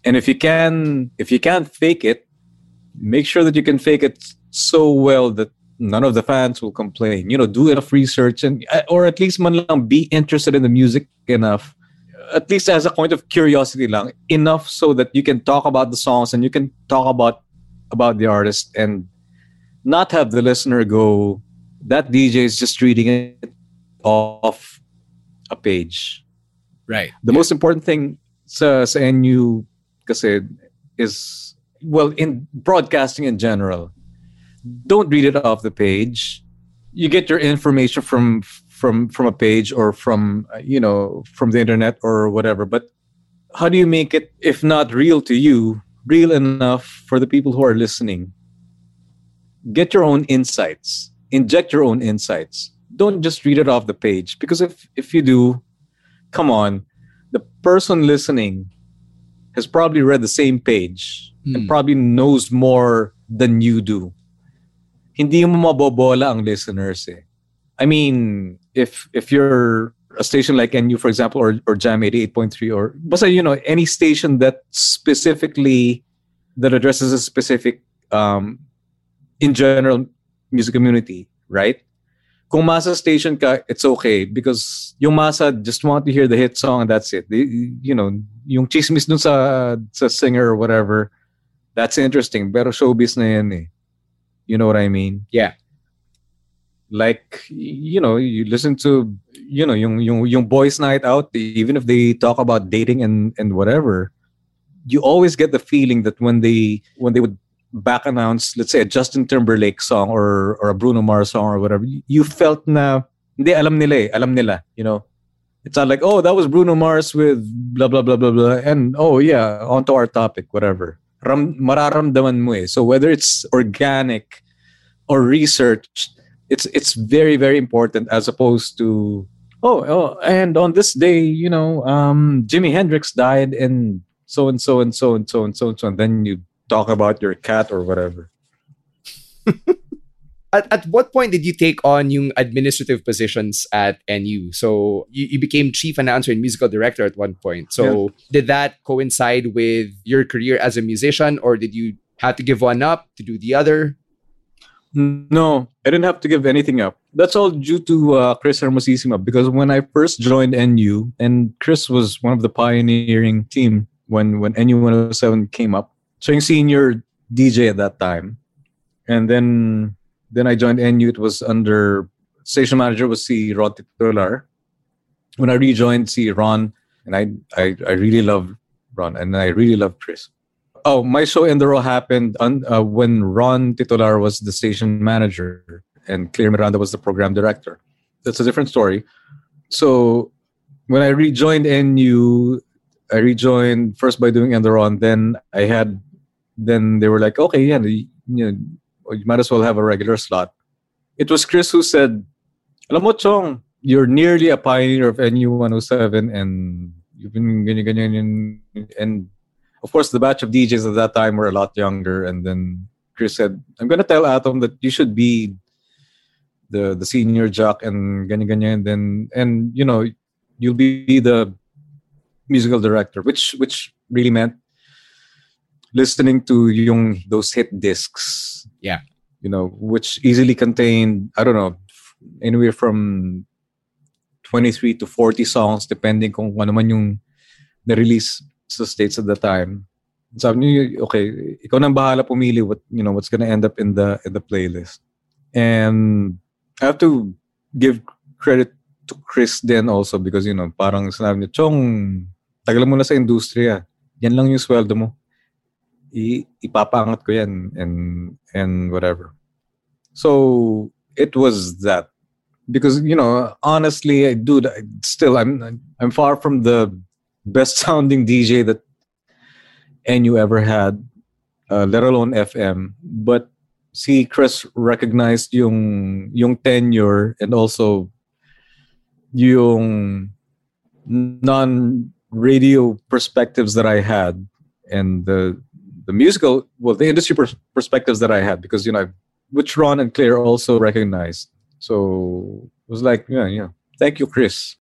and if you can if you can't fake it make sure that you can fake it so well that none of the fans will complain you know do enough research and uh, or at least man lang be interested in the music enough at least as a point of curiosity lang enough so that you can talk about the songs and you can talk about about the artist and not have the listener go that DJ is just reading it off a page. Right. The most important thing sa, sa NU kasi is well in broadcasting in general. Don't read it off the page. You get your information from from from a page or from you know from the internet or whatever. But how do you make it if not real to you, real enough for the people who are listening? Get your own insights. Inject your own insights. Don't just read it off the page because if if you do, come on, the person listening has probably read the same page and Hmm. probably knows more than you do. Hindi mo mabobola ang listeners eh. I mean, if if you're a station like NU, for example, or, or Jam 88.3, or basta, you know, any station that specifically that addresses a specific um, in general music community, right? Kung masa station ka, it's okay because yung masa just want to hear the hit song and that's it. They- you know, yung chismis dun sa, sa singer or whatever, that's interesting. Pero showbiz na yan eh. You know what I mean? Yeah. Like, you know, you listen to, you know, yung, yung, yung boys night out, even if they talk about dating and, and whatever, you always get the feeling that when they, when they would back announce, let's say a Justin Timberlake song or, or a Bruno Mars song or whatever, you felt na, hindi, alam nila eh, alam nila, you know. It's not like, oh, that was Bruno Mars with blah, blah, blah, blah, blah. And, oh, yeah, onto our topic, whatever. Ram, mararamdaman mo eh. So whether it's organic or research, it's it's very, very important as opposed to, oh, oh and on this day, you know, um, Jimi Hendrix died and so and so and so and so and so and so. And then you talk about your cat or whatever. At, at what point did you take on yung administrative positions at NU? So you, you became chief announcer and musical director at one point. So did that coincide with your career as a musician or did you have to give one up to do the other? No, I didn't have to give anything up. That's all due to uh, Chris Hermosisima because when I first joined NU, and Chris was one of the pioneering team when when NU 107 came up. So yung senior DJ at that time, and then then I joined NU. It was under station manager was si Ron Titular. When I rejoined, si Ron, and I I I really love Ron, and I really love Chris. Oh, my show in the raw happened on, uh, when Ron Titular was the station manager and Claire Miranda was the program director. That's a different story. So when I rejoined NU, I rejoined first by doing in the raw, then I had, then they were like, okay, yeah, you, know, oh, you might as well have a regular slot. It was Chris who said, alam mo, Chong, you're nearly a pioneer of NU 107 and you've been ganyan, ganyan, and of course, the batch of DJs at that time were a lot younger. And then Chris said, I'm going to tell Atom that you should be the the senior jock and ganyan, ganyan. And then, and, you know, you'll be the musical director, which which really meant listening to yung those hit discs. Yeah. You know, which easily contained, I don't know, anywhere from 23 to 40 songs depending kung ano man yung na-release sa states at the time. Sabi niyo, okay, ikaw nang bahala pumili what you know what's gonna end up in the in the playlist. And I have to give credit to Chris then also because you know parang sinabi niya, Chong, tagal mo na sa industriya. Yan lang yung sweldo mo. I, ipapaangat ko yan and and whatever. So it was that because you know honestly, I, dude, I, still I'm I'm far from the best sounding DJ that NU ever had, uh, let alone FM. But see, Chris recognized yung yung tenure and also yung non-radio perspectives that I had and the the musical, well, the industry pers- perspectives that I had because you know, which Ron and Claire also recognized. So it was like, yeah, yeah. Thank you, Chris.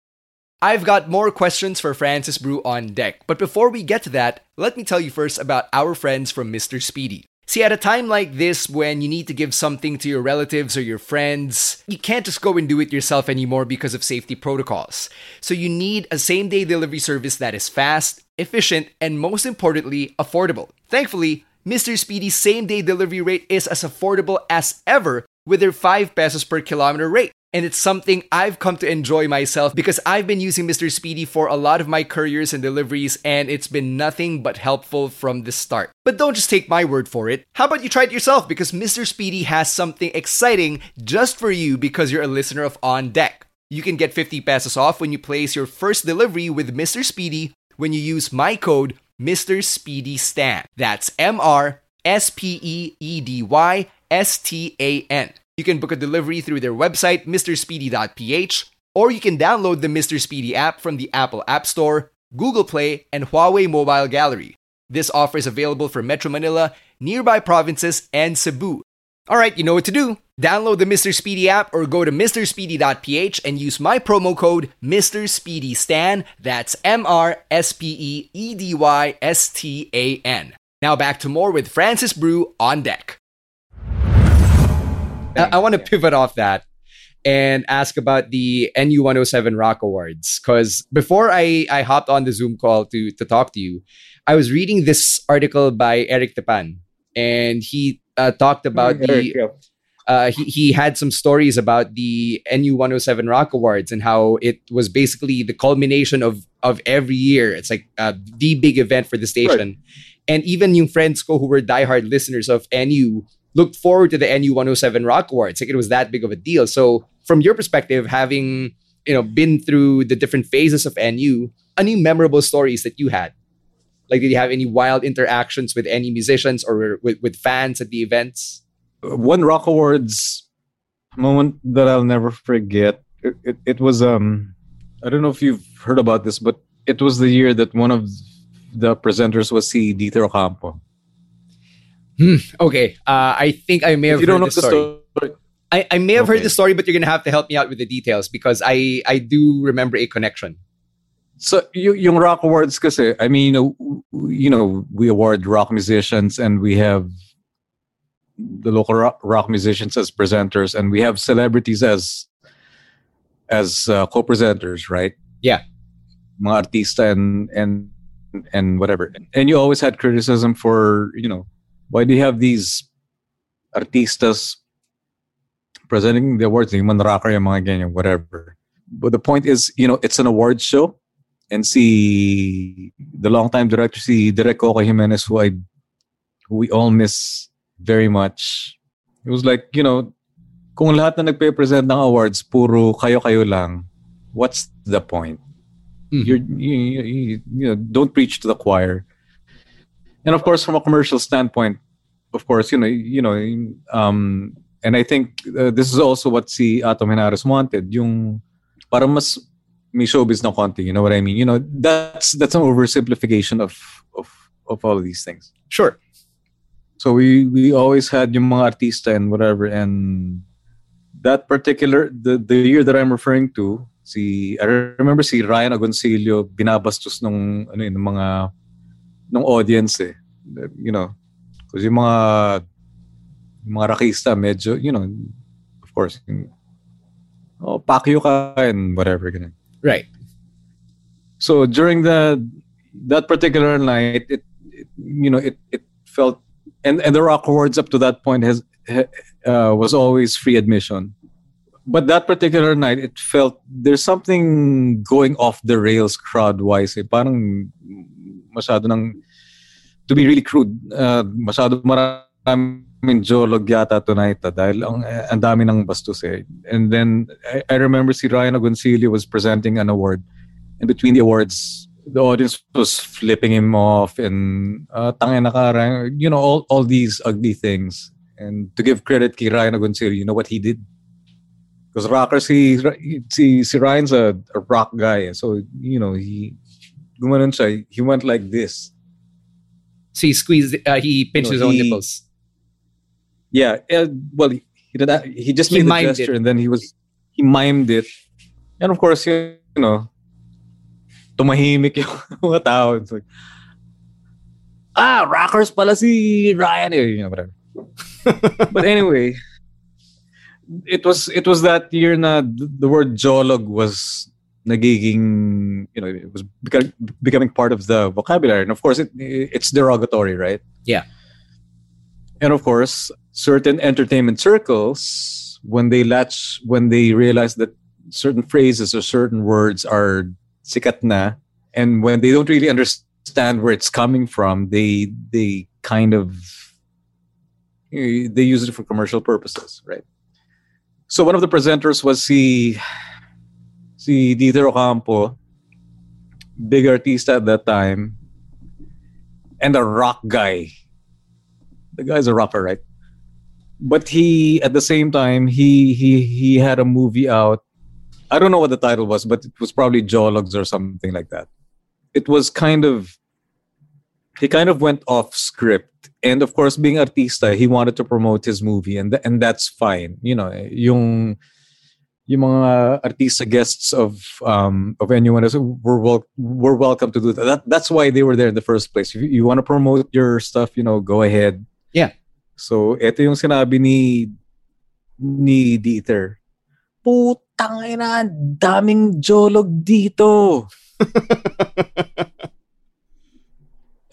I've got more questions for Francis Brew on deck, but before we get to that, let me tell you first about our friends from Mr. Speedy. See, at a time like this, when you need to give something to your relatives or your friends, you can't just go and do it yourself anymore because of safety protocols. So you need a same day delivery service that is fast, efficient, and most importantly, affordable. Thankfully, Mr. Speedy's same day delivery rate is as affordable as ever with their 5 pesos per kilometer rate. And it's something I've come to enjoy myself because I've been using Mr. Speedy for a lot of my couriers and deliveries, and it's been nothing but helpful from the start. But don't just take my word for it. How about you try it yourself? Because Mr. Speedy has something exciting just for you because you're a listener of On Deck. You can get 50 pesos off when you place your first delivery with Mr. Speedy when you use my code Mr. Speedy Stan. That's M R S P E E D Y S T A N. You can book a delivery through their website, mrspeedy.ph, or you can download the Mr. Speedy app from the Apple App Store, Google Play, and Huawei Mobile Gallery. This offer is available for Metro Manila, nearby provinces, and Cebu. All right, you know what to do. Download the Mr. Speedy app or go to mrspeedy.ph and use my promo code Mr. Speedy Stan. That's M R S P E E D Y S T A N. Now back to more with Francis Brew on deck. I, I want to pivot off that and ask about the NU 107 Rock Awards. Because before I, I hopped on the Zoom call to, to talk to you, I was reading this article by Eric Tepan, and he uh, talked about the. Uh, he, he had some stories about the NU 107 Rock Awards and how it was basically the culmination of of every year. It's like uh, the big event for the station. Right. And even yung friends ko who were diehard listeners of NU looked forward to the NU 107 Rock Awards. Like it was that big of a deal. So from your perspective, having you know been through the different phases of NU, any memorable stories that you had? Like did you have any wild interactions with any musicians or with, with fans at the events? One Rock Awards moment that I'll never forget. It, it, it was um I don't know if you've heard about this, but it was the year that one of the presenters was si Dieter Ocampo. Hmm, okay. Uh, I think I may have if you heard don't know the story. story. I, I may have okay. heard the story, but you're gonna have to help me out with the details because I I do remember a connection. So you, yung rock awards kasi, I mean, you know, you know, we award rock musicians and we have the local rock, rock musicians as presenters and we have celebrities as as uh, co-presenters, right? Yeah. Mga artista and and and whatever. And you always had criticism for, you know, why do you have these artistas presenting the awards, yung manraka yung mga ganyan, whatever. But the point is, you know, it's an award show. And see the longtime director, see Direk Coco Jimenez, who I who we all miss very much. It was like, you know, kung lahat na nagpe-present ng awards, puro kayo-kayo lang, what's the point? Mhm. You're, you, you, you, you know, don't preach to the choir. And of course, from a commercial standpoint, of course, you know, you know, um, and I think uh, this is also what si Atom Henares wanted, yung para mas may showbiz na konti, you know what I mean? You know, that's that's an oversimplification of of of all of these things. Sure. So we we always had yung mga artista and whatever and that particular the the year that I'm referring to si I remember si Ryan Agoncillo binabastos nung ano yun, mga nung audience eh you know kasi yung mga yung mga rakista medyo you know of course yung, oh pakyo ka and whatever ganun. Right. So during the that particular night, it, it you know it it felt and and the rock awards up to that point has uh, was always free admission. But that particular night, it felt there's something going off the rails crowd wise. Eh. Parang masyado ng to be really crude, uh, masyado maraming jolog yata tonight ah, dahil ang, ang dami ng bastos eh. And then I, I remember si Ryan Agoncillo was presenting an award And between the awards, the audience was flipping him off and uh, tangin na you know, all, all these ugly things. And to give credit kay Ryan Agoncillo, you know what he did? Because rocker, si, si, si Ryan's a, a rock guy. eh. So, you know, he, he went like this. So he squeezed, uh, he pinched No, his own he- nipples. Yeah, uh, well, he, he did that. He just He made the gesture it. and then he was, he mimed it. And of course, you know, tumahimik yung mga tao. It's like, ah, rockers pala si Ryan. You know, whatever. but anyway, it was it was that year na the word jolog was nagiging, you know, it was becoming, becoming part of the vocabulary. And of course, it it's derogatory, right? Yeah. And of course, certain entertainment circles, when they latch, when they realize that certain phrases or certain words are sikat na, and when they don't really understand where it's coming from, they they kind of they use it for commercial purposes, right? So one of the presenters was si si Dieter Ocampo, big artista at that time, and a rock guy. The guy's a rocker, right? But he, at the same time, he he he had a movie out. I don't know what the title was, but it was probably Jologs or something like that. It was kind of he kind of went off script, and of course, being artista, he wanted to promote his movie, and th- and that's fine. You know, yung yung mga artista guests of um of anyone else were wel- were welcome to do that. that. That's why they were there in the first place. If you, you want to promote your stuff, you know, go ahead. Yeah. So, ito yung sinabi ni ni Dieter. Putang ina, daming jolog dito.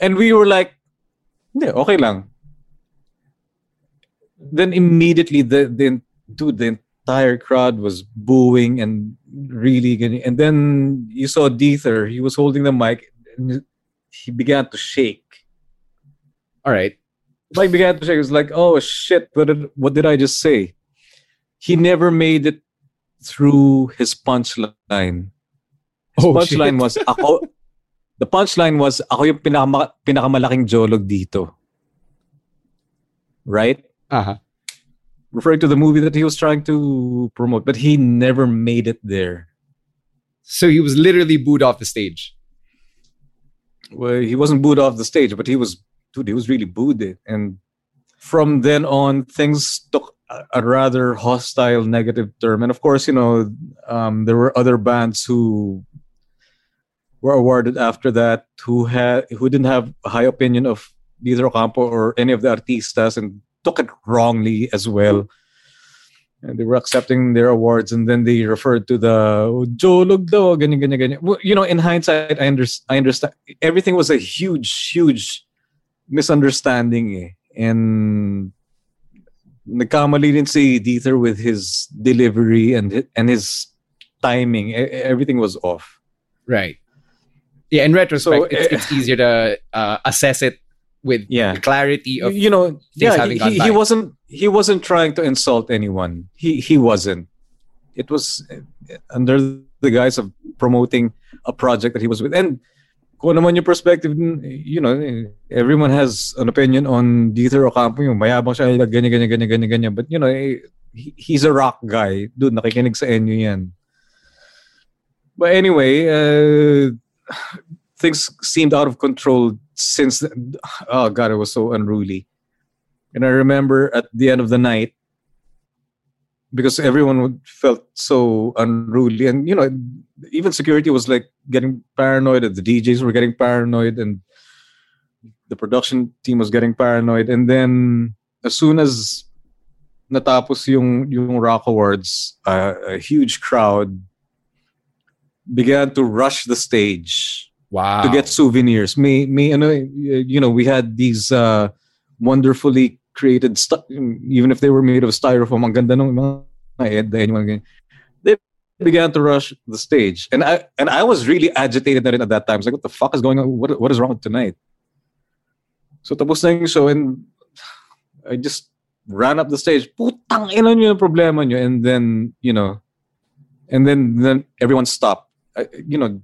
And we were like, hindi, okay lang. Then immediately the the dude, the entire crowd was booing and really getting and then you saw Dieter, he was holding the mic and he began to shake. All right. Mike began to shake. He was like, oh shit, what did, what did I just say? He never made it through his punchline. His Oh, punchline was ako the punchline was ako yung pinaka, pinakamalaking jolog dito. Right? Uh-huh. Referring to the movie that he was trying to promote, but he never made it there. So he was literally booed off the stage. Well, he wasn't booed off the stage, but he was dude, he was really booed. And from then on, things took a, a rather hostile, negative term. And of course, you know, um, there were other bands who were awarded after that who had who didn't have a high opinion of either Ocampo or any of the artistas and took it wrongly as well. And they were accepting their awards, and then they referred to the "Oh, Jolog daw, ganyan, ganyan, ganyan. Well, you know, in hindsight, I, under, I understand. Everything was a huge, huge misunderstanding. Eh. And nagkamali din si Dieter with his delivery and and his timing. Everything was off. Right. Yeah, in retrospect, So, it's, eh, it's easier to uh, assess it with Yeah. the clarity of you know, yeah, he, he, he wasn't he wasn't trying to insult anyone. He he wasn't. It was uh, under the guise of promoting a project that he was with. And kung naman yung perspective, you know, everyone has an opinion on Dieter Ocampo, yung mayabang siya, ganyan, ganyan, ganyan, ganyan, ganyan. But, you know, eh, he, he's a rock guy. Dude, nakikinig sa inyo yan. But anyway, uh, things seemed out of control since oh god it was so unruly. And i remember at the end of the night because everyone felt so unruly. And you know even security was like getting paranoid and the djs were getting paranoid and the production team was getting paranoid. And then as soon as natapos yung yung rock awards uh, a huge crowd began to rush the stage wow. to get souvenirs. Me may ano you know we had these uh wonderfully created stuff even if they were made of styrofoam ang ganda ng mga they began to rush the stage and I and I was really agitated at that time. I was like what the fuck is going on? What what is wrong tonight? So tapos na yung show and I just ran up the stage. Putang ina yung problema nyo. And then, you know, and then then everyone stopped. I, you know,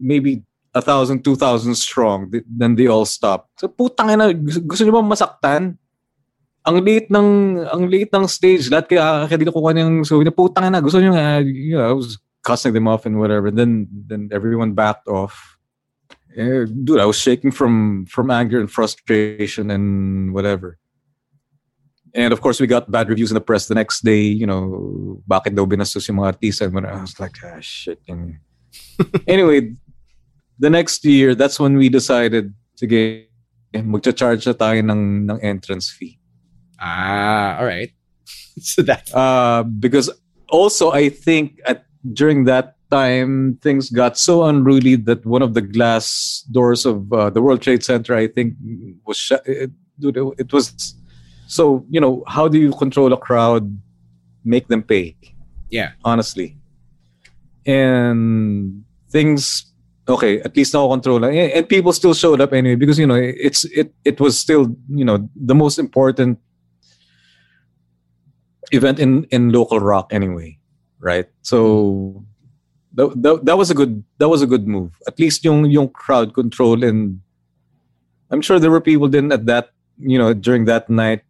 maybe a thousand, two thousand strong. Then they all stopped. So putang ina, gusto, gusto ba masaktan? Ang liit ng ang liit ng stage. Lahat kaya kaya dito kukuha ng so putang ina, gusto nyo nga, you know, I was cussing them off and whatever. Then then everyone backed off. Eh, dude, I was shaking from from anger and frustration and whatever. And of course, we got bad reviews in the press the next day. You know, bakit daw binastos yung mga artista? And I was like, ah, shit. And anyway, the next year, that's when we decided, sige, magcha-charge na tayo ng, ng entrance fee. Ah, all right. so that Uh, because also, I think at during that time, things got so unruly that one of the glass doors of uh, the World Trade Center, I think, was shut. It, it was so. You know, how do you control a crowd? Make them pay. yeah. honestly. And things okay, at least now control. And people still showed up anyway because you know it's it it was still you know the most important event in in local rock anyway, right? So that, that, that was a good that was a good move. At least yung yung crowd control and I'm sure there were people then at that you know during that night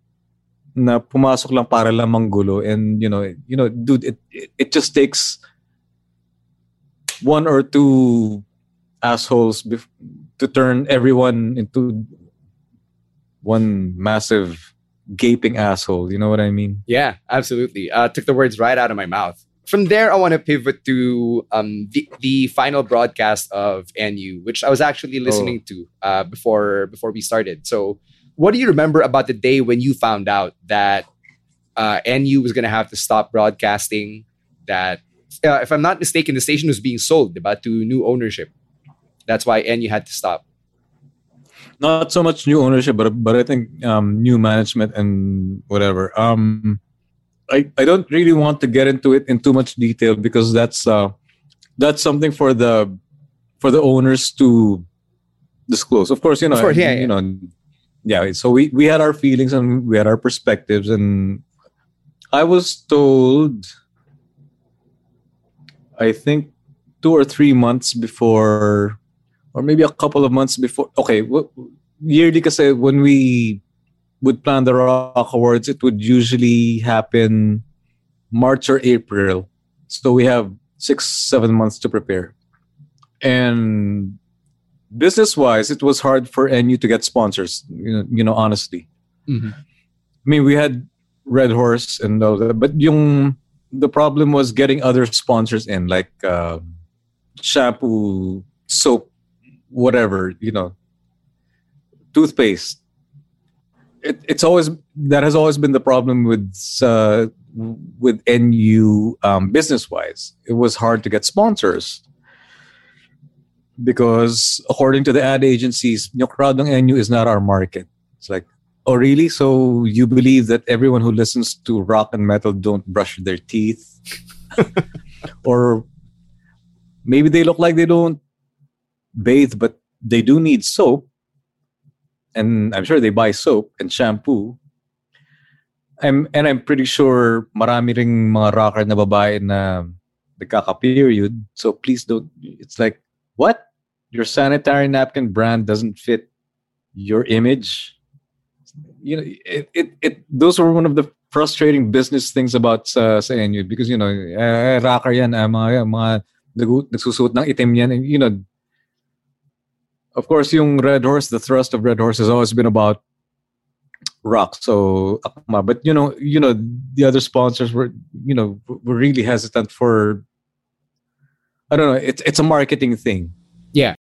na pumasok lang para lang manggulo and you know you know dude it it, it just takes one or two assholes bef- to turn everyone into one massive gaping asshole you know what i mean Yeah, absolutely. Uh, took the words right out of my mouth. From there, I want to pivot to um, the the final broadcast of NU, which I was actually listening to uh, before before we started. So, what do you remember about the day when you found out that uh, NU was going to have to stop broadcasting? That, uh, if I'm not mistaken, the station was being sold about to new ownership. That's why NU had to stop. not so much new ownership but but i think um new management and whatever um i i don't really want to get into it in too much detail because that's uh that's something for the for the owners to disclose of course you know course, yeah, you yeah. know yeah so we we had our feelings and we had our perspectives and i was told i think two or three months before or maybe a couple of months before. Okay, yearly kasi when we would plan the Rock Awards, it would usually happen March or April. So we have six, seven months to prepare. And business wise, it was hard for NU to get sponsors, you know, you know honestly. Mhm. I mean, we had Red Horse and all that, but yung, the problem was getting other sponsors in, like uh, shampoo, soap, whatever, you know, toothpaste. It, it's always that has always been the problem with uh, with NU um, business wise. It was hard to get sponsors because according to the ad agencies, yung crowd ng NU is not our market. It's like, oh really? So you believe that everyone who listens to rock and metal don't brush their teeth, or maybe they look like they don't bathe, but they do need soap. and I'm sure they buy soap and shampoo. I'm and I'm pretty sure marami ring mga rocker na babae na nagkaka-period. So please don't. It's like what your sanitary napkin brand doesn't fit your image. You know, it it, it those were one of the frustrating business things about sa, sa NU because you know, eh, rocker yan, eh, mga, mga nagsusuot ng itim yan. And, you know, of course, yung Red Horse, the thrust of Red Horse has always been about rock. So, but you know, you know, the other sponsors were, you know, were really hesitant for. I don't know. It's it's a marketing thing. Yeah.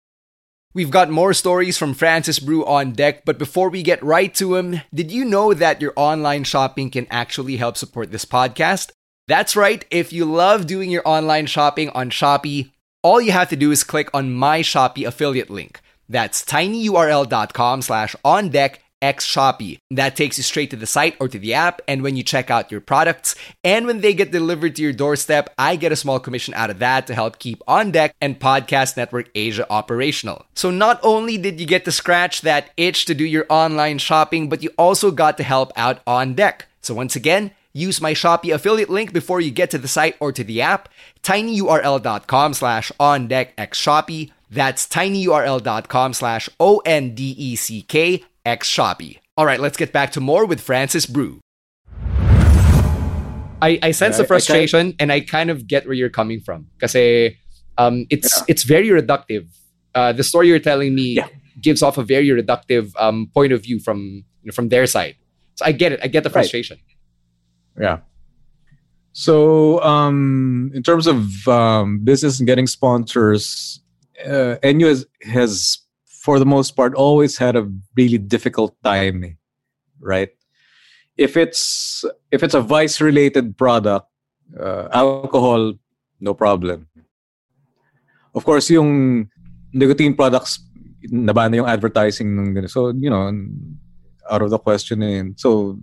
We've got more stories from Francis Brew on deck, but before we get right to him, did you know that your online shopping can actually help support this podcast? That's right. If you love doing your online shopping on Shopee, all you have to do is click on my Shopee affiliate link. That's tinyurl.com slash on deck X Shopee. That takes you straight to the site or to the app. And when you check out your products and when they get delivered to your doorstep, I get a small commission out of that to help keep On Deck and Podcast Network Asia operational. So not only did you get to scratch that itch to do your online shopping, but you also got to help out On Deck. So once again, use my Shopee affiliate link before you get to the site or to the app, tinyurl.com slash on deck x That's tinyurl.com slash O N D E C K X Shopee. All right, let's get back to more with Francis Brew. I, I sense the frustration and I kind of get where you're coming from. Because um, it's, yeah. it's very reductive. Uh, the story you're telling me yeah. gives off a very reductive um, point of view from, you know, from their side. So I get it. I get the frustration. Right. Yeah. So, um, in terms of um, business and getting sponsors, uh, NU has, has for the most part always had a really difficult time right? If it's if it's a vice related product uh, alcohol no problem. Of course yung nicotine products nabana yung advertising ng so you know out of the question and so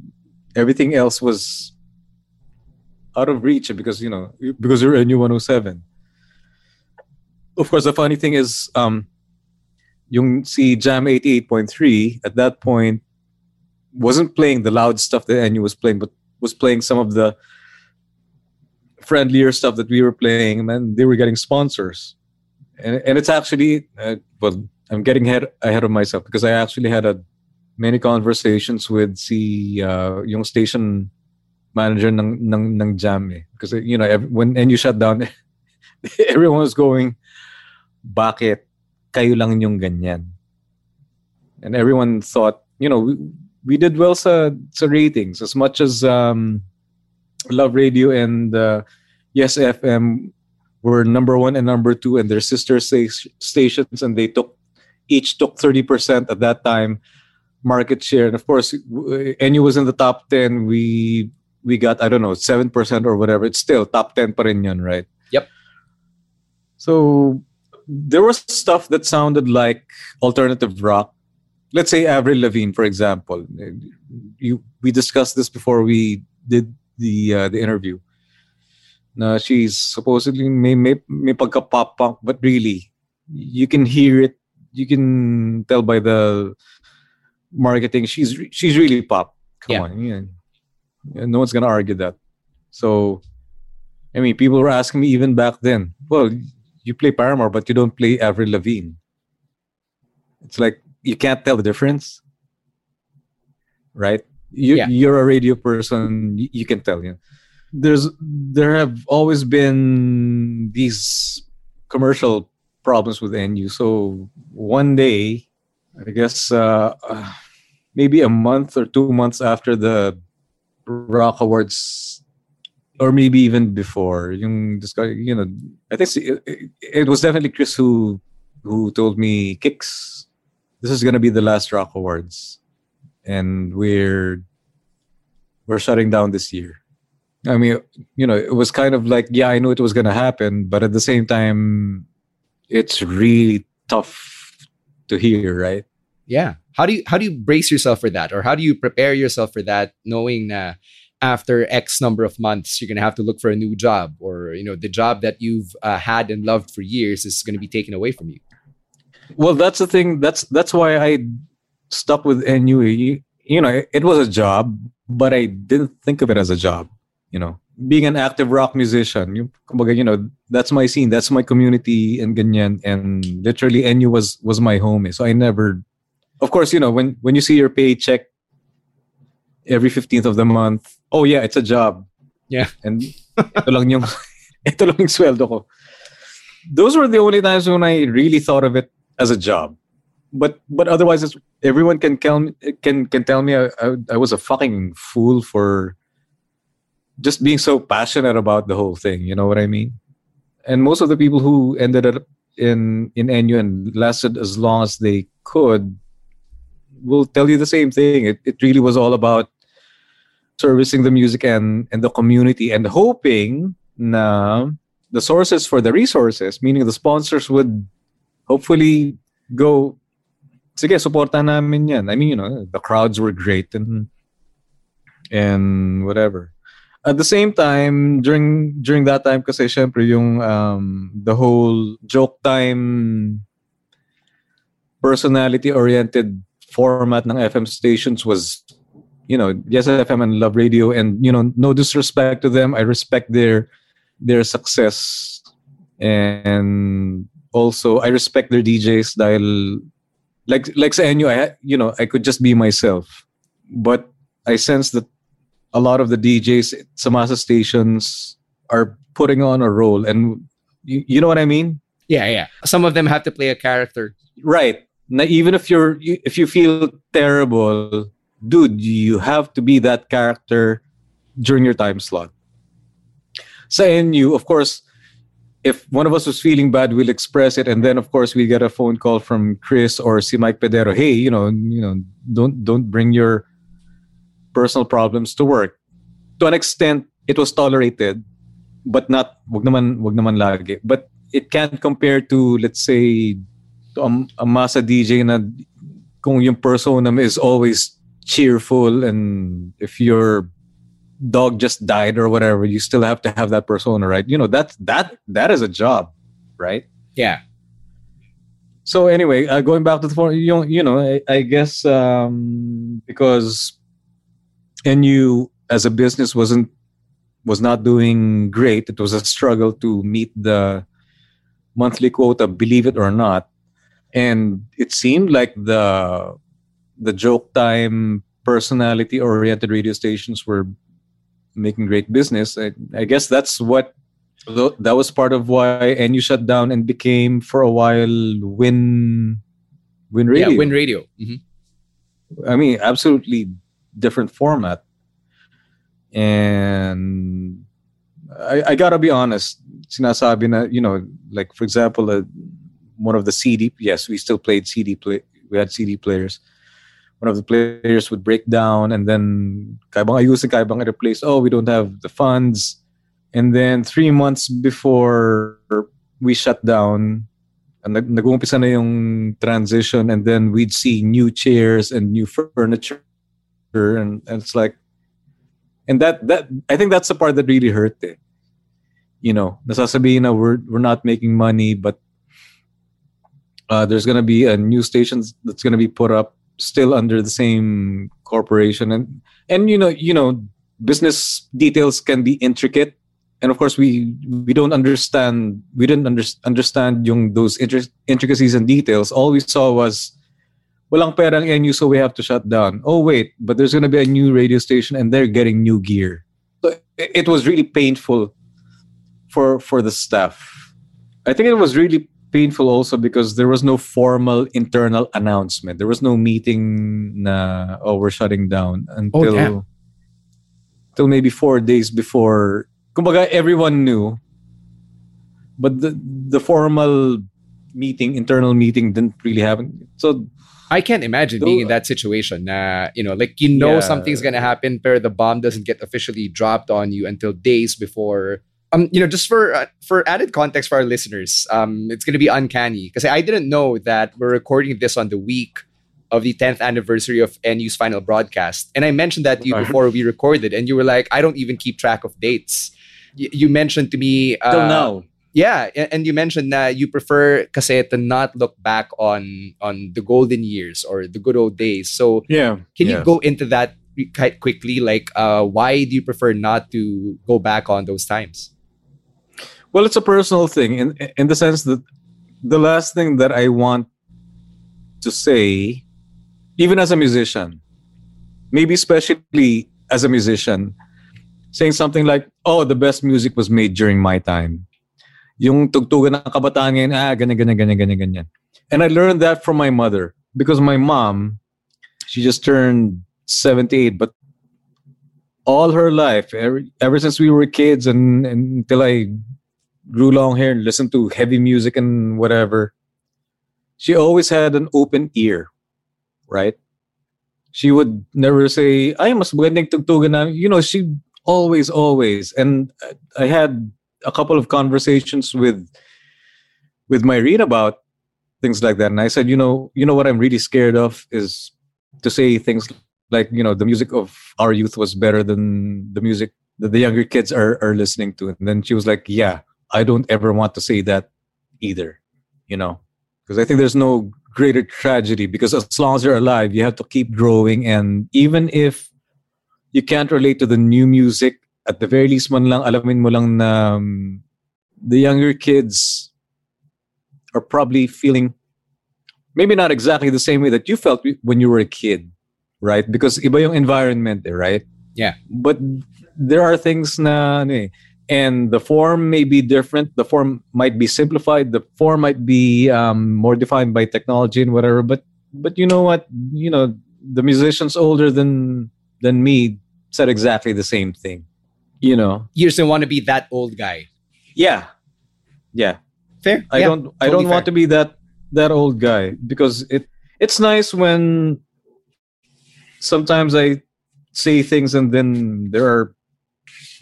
everything else was out of reach because you know because you're a NU 107 of course the funny thing is um yung si Jam 88.3 at that point wasn't playing the loud stuff that NU was playing, but was playing some of the friendlier stuff that we were playing, and they were getting sponsors. And, and it's actually, uh, well, I'm getting ahead, ahead of myself because I actually had a many conversations with si uh, yung station manager ng ng, ng Jam eh. because you know when NU shut down, everyone was going, bakit? Kayo lang yung ganyan. And everyone thought, you know, we, we did well sa, sa ratings. As much as um, Love Radio and uh, Yes FM were number one and number two and their sister stations and they took each took 30% at that time market share. And of course NU was in the top 10 we we got I don't know 7% or whatever. It's still top 10 pa rin yun, right? Yep. So there was stuff that sounded like alternative rock. Let's say Avril Lavigne, for example. You, we discussed this before we did the uh, the interview. Na she's supposedly may may, may pagka pop punk, but really, you can hear it. You can tell by the marketing. She's she's really pop. Come yeah. on, yeah. no one's gonna argue that. So, I mean, people were asking me even back then. Well, you play Paramore, but you don't play Avril Lavigne. It's like you can't tell the difference, right? You, yeah. You're a radio person. You, can tell. You there's there have always been these commercial problems with NU. So one day, I guess uh, uh, maybe a month or two months after the Rock Awards or maybe even before. You know i think it, it, was definitely chris who who told me kicks this is going to be the last rock awards. And we're we're shutting down this year. I mean you know it was kind of like yeah i knew it was going to happen but at the same time it's really tough to hear right? Yeah. How do you how do you brace yourself for that? Or how do you prepare yourself for that knowing that after X number of months, you're going to have to look for a new job, or you know, the job that you've uh, had and loved for years is going to be taken away from you. Well, that's the thing. That's that's why I stuck with NU, you, know, it, was a job, but I didn't think of it as a job. You know, being an active rock musician, you, you know, that's my scene, that's my community, and ganyan. And literally, NU was was my home. So I never, of course, you know, when when you see your paycheck every fifteenth of the month, oh yeah, it's a job. Yeah. And ito lang yung ito lang yung sweldo ko. Those were the only times when I really thought of it as a job. But but otherwise, it's, everyone can tell me, can can tell me I, I, I was a fucking fool for just being so passionate about the whole thing. You know what I mean? And most of the people who ended up in in NU and lasted as long as they could will tell you the same thing. It it really was all about servicing the music and and the community and hoping na the sources for the resources, meaning the sponsors would hopefully go sige, supportan namin yan. I mean, you know, the crowds were great and and whatever. At the same time, during during that time kasi syempre yung um, the whole joke time personality oriented format ng FM stations was you know, yes FM and Love Radio and you know, no disrespect to them. I respect their their success and also I respect their DJs dahil like like sa inyo, I you know, I could just be myself. But I sense that a lot of the DJs sa masa stations are putting on a role and you, you know what I mean? Yeah, yeah. Some of them have to play a character. Right. Na even if you're if you feel terrible, dude, you have to be that character during your time slot. Sa you, of course, if one of us was feeling bad, we'll express it, and then of course we get a phone call from Chris or si Mike Pedero. Hey, you know, you know, don't don't bring your personal problems to work. To an extent, it was tolerated, but not wag naman wag naman lagi. But it can't compare to let's say a, a masa DJ na kung yung persona is always cheerful and if your dog just died or whatever, you still have to have that persona, right? You know, that that that is a job, right? Yeah. So anyway, uh, going back to the phone, you, you know, I, I guess um, because NU as a business wasn't was not doing great. It was a struggle to meet the monthly quota, believe it or not. And it seemed like the the joke time personality oriented radio stations were making great business. I, I guess that's what that was part of why NU shut down and became for a while Win Win Radio. Yeah, Win Radio. Mhm. I mean, absolutely different format. And I, I gotta be honest, sinasabi na, you know, like for example, uh, one of the CD, yes, we still played CD play, we had CD players. One of the players would break down and then kaibang ayusin, kaibang replace. Oh, we don't have the funds. And then three months before we shut down, and nag nag-uumpisa na yung transition and then we'd see new chairs and new furniture and, and it's like and that that I think that's the part that really hurt it. You know, nasasabihin na we're we're not making money but uh, there's gonna be a new station that's gonna be put up still under the same corporation. And and you know you know business details can be intricate. And of course we we don't understand we didn't under, understand yung those intric- intricacies and details. All we saw was walang perang NU so we have to shut down. Oh wait but there's going to be a new radio station and they're getting new gear. So it, it was really painful for for the staff. I think it was really painful also because there was no formal internal announcement there was no meeting na oh we're shutting down oh, until damn. till maybe 4 days before kumbaga everyone knew but the the formal meeting internal meeting didn't really happen so I can't imagine being in that situation. You know, like you know Yeah. something's gonna happen, but the bomb doesn't get officially dropped on you until days before. Um, you know, just for uh, for added context for our listeners, um, it's gonna be uncanny because I didn't know that we're recording this on the week of the 10th anniversary of NU's final broadcast, and I mentioned that to you before we recorded, and you were like, "I don't even keep track of dates." Y- you mentioned to me uh, "Don't know." Yeah, and you mentioned that you prefer kasi to not look back on on the golden years or the good old days. So Yeah. can you go into that quite quickly? Like, uh, why do you prefer not to go back on those times? Well, it's a personal thing in in the sense that the last thing that I want to say, even as a musician, maybe especially as a musician, saying something like, "Oh, the best music was made during my time." Yung tugtugan ng kabataan ngayon, ah, ganyan, ganyan, ganyan, ganyan, ganyan. And I learned that from my mother because my mom, she just turned 78, but all her life, ever, ever since we were kids and, and until I grew long hair and listened to heavy music and whatever, she always had an open ear, right? She would never say, ay, mas magandang tugtugan na. You know, she always, always. And I had a couple of conversations with with Myrene about things like that. And I said, you know, you know what I'm really scared of is to say things like, you know, the music of our youth was better than the music that the younger kids are are listening to. And then she was like, Yeah, I don't ever want to say that either, you know, because I think there's no greater tragedy because as long as you're alive, you have to keep growing. And even if you can't relate to the new music, at the very least man lang, alamin mo lang na um, the younger kids are probably feeling maybe not exactly the same way that you felt when you were a kid, right? Because iba yung environment, eh, right? Yeah. But there are things na ano eh, and the form may be different. The form might be simplified. The form might be um, more defined by technology and whatever. But but you know what? You know the musicians older than than me said exactly the same thing. You know. You just don't want to be that old guy. Yeah. Yeah. Fair. I Yeah, don't I don't want to be that that old guy because it it's nice when sometimes I say things and then there are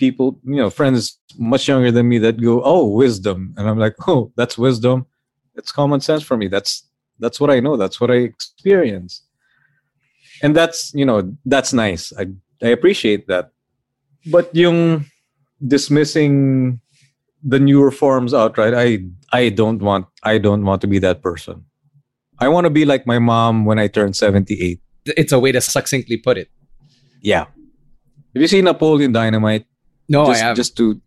people, you know, friends much younger than me that go, "Oh, wisdom." And I'm like, "Oh, that's wisdom. It's common sense for me. That's that's what I know. That's what I experience." And that's, you know, that's nice. I I appreciate that. But yung dismissing the newer forms outright i i don't want i don't want to be that person i want to be like my mom when i turn 78 It's a way to succinctly put it. yeah have you seen napoleon dynamite No, just, I have. just to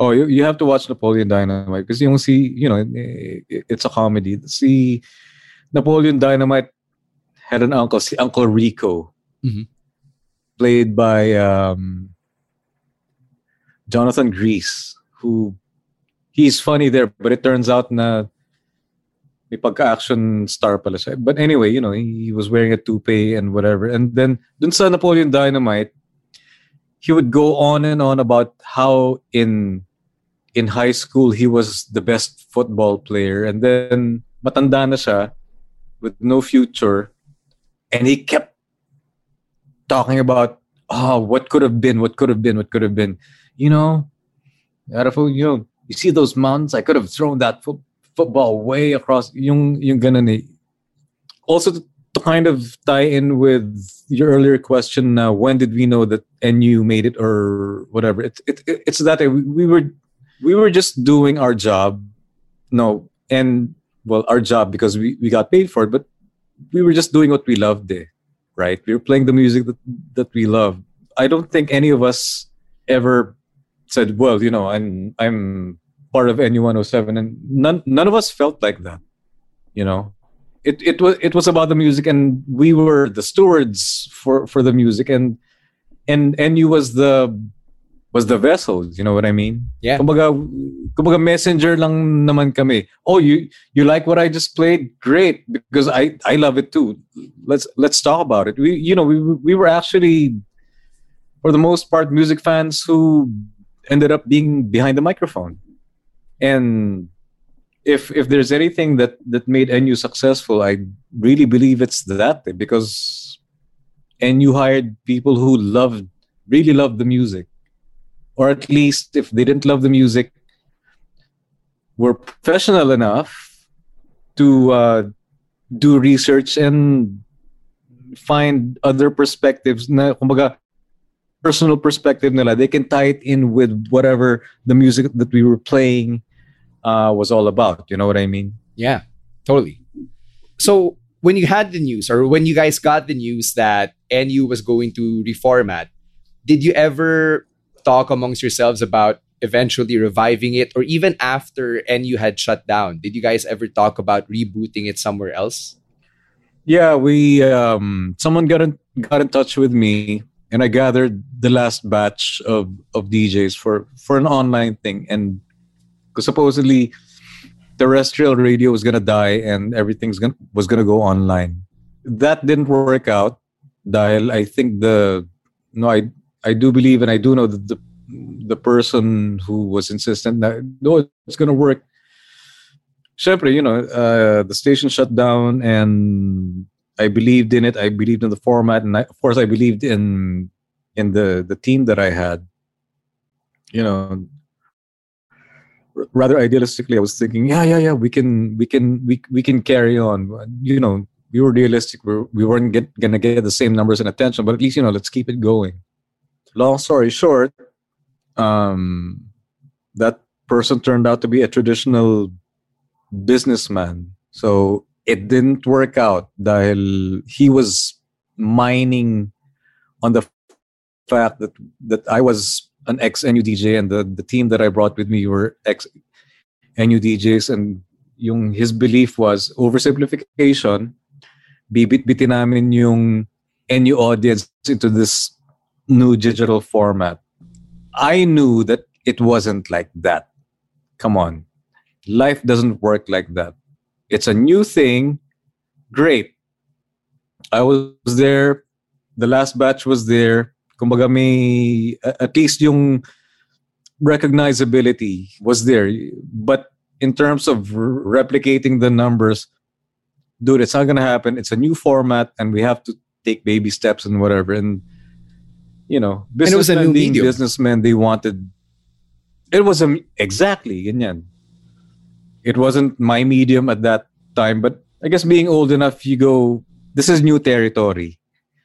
oh you, you have to watch napoleon dynamite because you don't see you know eh, it's a comedy see napoleon dynamite had an uncle see uncle rico Mhm. played by um jonathan gries who he's funny there but it turns out na may pagka-action star pala siya. But anyway, you know, he was wearing a toupee and whatever. And then dun sa Napoleon Dynamite, he would go on and on about how in in high school he was the best football player. And then matanda na siya with no future. And he kept talking about oh what could have been what could have been what could have been. You know you know you see those mountains? I could have thrown that fo- football way across. Yung yung ganun eh. also to kind of tie in with your earlier question uh, when did we know that NU made it or whatever? It, it, it- it's that we, we were we were just doing our job. No and well our job because we, we got paid for it but we were just doing what we loved eh, right? We were playing the music that, that we love i don't think any of us ever said well you know i'm i'm part of NU 107 and none none of us felt like that you know it it was it was about the music and we were the stewards for for the music and and NU was the was the vessel you know what i mean? Yeah. kumbaga kumbaga messenger lang naman kami. Oh you you like what i just played? Great because i i love it too. Let's let's talk about it. We you know we we were actually for the most part music fans who ended up being behind the microphone. And if if there's anything that that made NU successful, I really believe it's that because NU hired people who loved really loved the music, or at least if they didn't love the music, were professional enough to uh, do research and find other perspectives. Na personal perspective nila. They can tie it in with whatever the music that we were playing uh, was all about. You know what I mean? Yeah, totally. So when you had the news, or when you guys got the news that NU was going to reformat, did you ever talk amongst yourselves about eventually reviving it, or even after NU had shut down? Did you guys ever talk about rebooting it somewhere else? Yeah, we um, someone got in got in touch with me, and I gathered the last batch of of DJs for for an online thing, and because supposedly terrestrial radio was gonna die and everything's gonna was gonna go online. That didn't work out. Dahil I think the no, I I do believe and I do know that the the person who was insistent that no, it's gonna work. Syempre, you know, uh, the station shut down and I believed in it. I believed in the format, and I, of course, I believed in in the the team that I had. You know, rather idealistically, I was thinking, yeah, yeah, yeah, we can, we can, we we can carry on. You know, we were realistic. We're, we weren't get, gonna get the same numbers and attention, but at least you know, let's keep it going. Long story short, um, that person turned out to be a traditional businessman. So it didn't work out dahil he was mining on the fact that that I was an ex NU DJ and the, the team that I brought with me were ex NU DJs and yung his belief was oversimplification bibit-bitin namin yung NU audience into this new digital format. I knew that it wasn't like that. Come on. Life doesn't work like that. It's a new thing. Great. I was there. The last batch was there. Kumbaga may, at least yung recognizability was there. But in terms of replicating the numbers, dude, it's not gonna happen. It's a new format, and we have to take baby steps and whatever. And you know, And it was a businessmen new being medium. businessmen, they wanted. It was a exactly ganyan. It wasn't my medium at that time, but I guess being old enough, you go. This is new territory,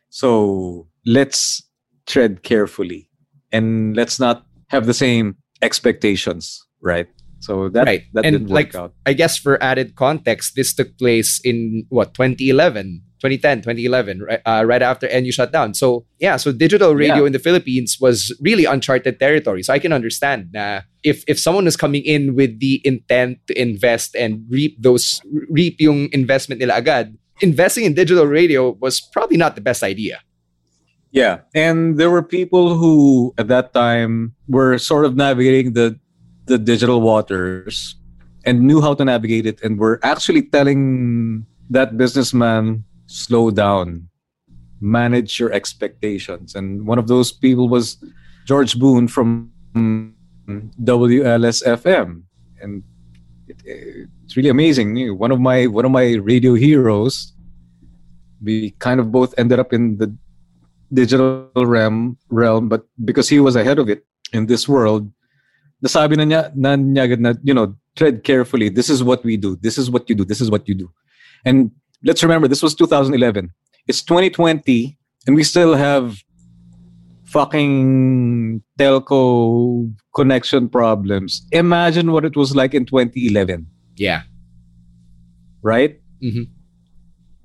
so let's tread carefully, and let's not have the same expectations, right? So that right. that and didn't work out. I guess for added context, this took place in what 2011, 2010, 2011, right, uh, right after NU shut down. So yeah, so digital radio Yeah. in the Philippines was really uncharted territory. So I can understand na if if someone is coming in with the intent to invest and reap those reap yung investment nila agad, investing in digital radio was probably not the best idea. Yeah, and there were people who at that time were sort of navigating the the digital waters and knew how to navigate it and were actually telling that businessman slow down. Manage your expectations. And one of those people was George Boone from WLS FM and it, it's really amazing. One of my one of my radio heroes we kind of both ended up in the digital realm realm but because he was ahead of it in this world nasabi na niya na niya agad na you know tread carefully. This is what we do. This is what you do. This is what you do. And let's remember this was 2011 it's 2020 and we still have fucking telco connection problems. Imagine what it was like in 2011 Yeah. right? Mhm.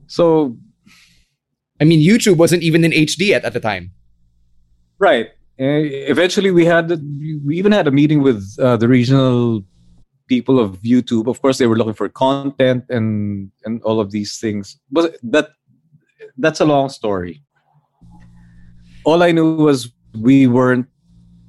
so I mean, YouTube wasn't even in HD at, at the time. Right. Uh, eventually, we had we even had a meeting with uh, the regional people of YouTube. Of course, they were looking for content and and all of these things. But that that's a long story. All I knew was we weren't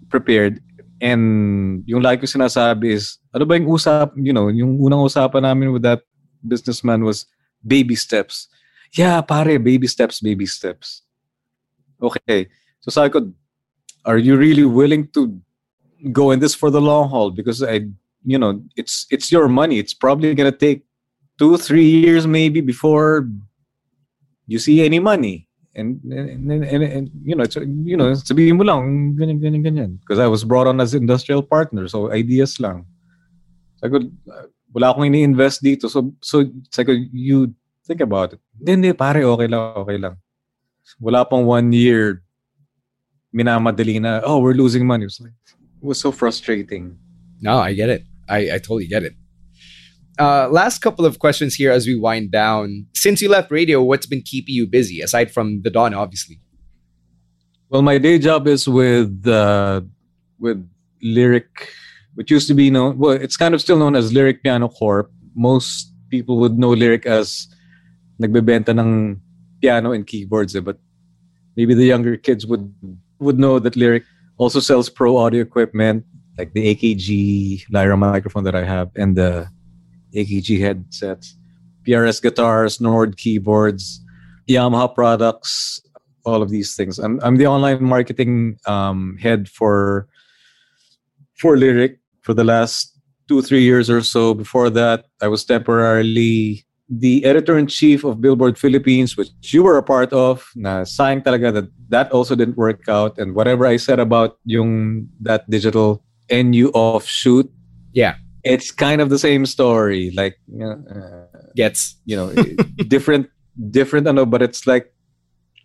prepared. And yung like ko sinasabi is, ano ba yung usap, you know, yung unang usapan namin with that businessman was baby steps. Yeah, pare, baby steps, baby steps. Okay. So sabi ko, are you really willing to go in this for the long haul? Because I, you know, it's it's your money. It's probably gonna take two, three years maybe before you see any money. And and, and, and, and you know, it's, you know, sabihin mo lang, ganyan, ganyan, ganyan. Because I was brought on as industrial partner, so ideas lang. Sabi ko, uh, wala akong ini-invest dito. So, so sabi ko, you think about it. Hindi, hindi, pare, okay lang, okay lang. Wala pang one year, minamadali na, oh, we're losing money. It was, like, it was so frustrating. No, I get it. I, I totally get it. Uh, last couple of questions here as we wind down. Since you left radio, what's been keeping you busy aside from the Dawn, obviously? Well, my day job is with uh, with Lyric, which used to be known. Well, it's kind of still known as Lyric Piano Corp. Most people would know Lyric as nagbebenta ng piano and keyboards, eh, but maybe the younger kids would would know that Lyric also sells pro audio equipment like the AKG Lyra microphone that I have and the AKG headsets, PRS guitars, Nord keyboards, Yamaha products, all of these things. I'm I'm the online marketing um, head for for Lyric for the last two three years or so. Before that, I was temporarily the editor in chief of Billboard Philippines, which you were a part of. Na sayang talaga that that also didn't work out. And whatever I said about yung that digital NU offshoot, Yeah. it's kind of the same story. Like uh, Gets you know different different I know, but it's like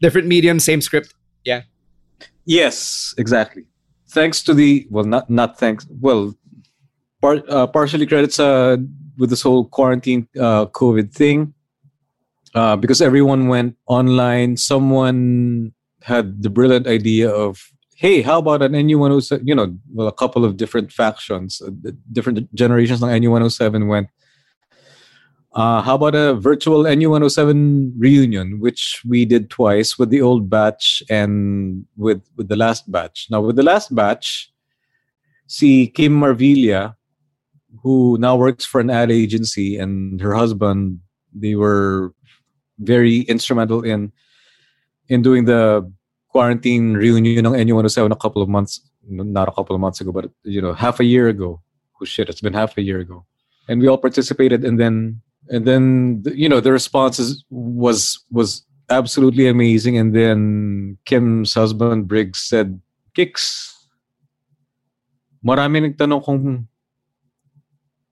different medium, same script. Yeah. Yes, exactly. Thanks to the well, not not thanks. Well, par, uh, partially credits uh, with this whole quarantine uh, COVID thing, uh, because everyone went online. Someone had the brilliant idea of, hey, how about an NU107? You know, well, a couple of different factions, uh, different generations of NU107 went. Uh, how about a virtual NU107 reunion, which we did twice with the old batch and with, with the last batch. Now, with the last batch, see Kim Marvilla, who now works for an ad agency, and her husband, they were very instrumental in in doing the quarantine reunion ng NU107 a couple of months, not a couple of months ago, but you know, half a year ago. Oh shit, it's been half a year ago, and we all participated, and then and then you know the response is, was was absolutely amazing. And then kim's husband briggs said kicks. Marami nagtanong kung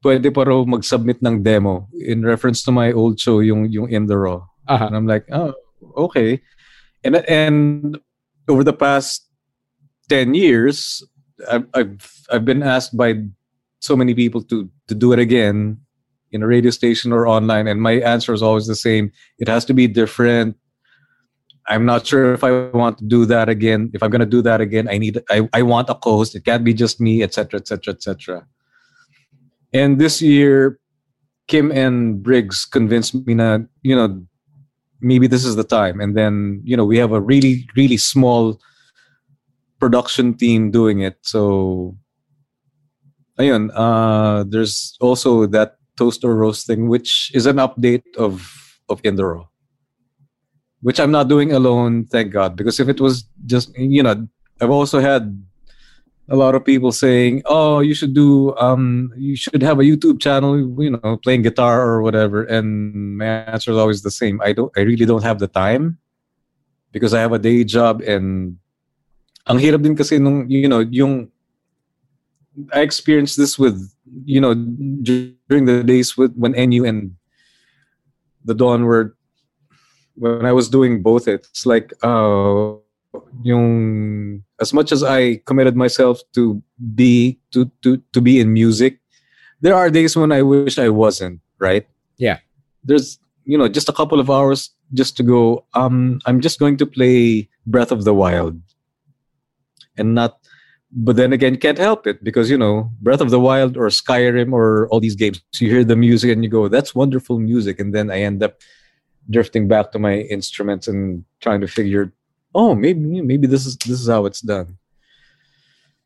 pwede pa raw mag-submit ng demo. In reference to my old show yung yung in the raw. Uh-huh. and i'm like oh okay. And and over the past 10 years I've, I've i've been asked by so many people to to do it again in a radio station or online. And my answer is always the same. It has to be different. I'm not sure if i want to do that again. If i'm going to do that again i need i, I want a co-host. It can't be just me etc etc etc and this year kim and briggs convinced me that you know maybe this is the time. And then you know we have a really really small production team doing it. So ayun uh there's also that toast or roast thing which is an update of of in the raw which i'm not doing alone thank god. Because if it was just you know i've also had a lot of people saying oh you should do um you should have a youtube channel you know playing guitar or whatever and my answer is always the same i don't i really don't have the time because i have a day job and ang hirap din kasi nung you know yung I experienced this with you know during the days with when NU and the Dawn were when I was doing both. It's like uh, yung as much as I committed myself to be to to to be in music, there are days when I wish I wasn't. Right? Yeah. There's you know just a couple of hours just to go. Um, I'm just going to play Breath of the Wild, and not but then again, can't help it because you know Breath of the Wild or Skyrim or all these games. You hear the music and you go, "That's wonderful music," and then I end up drifting back to my instruments and trying to figure, "Oh, maybe maybe this is this is how it's done."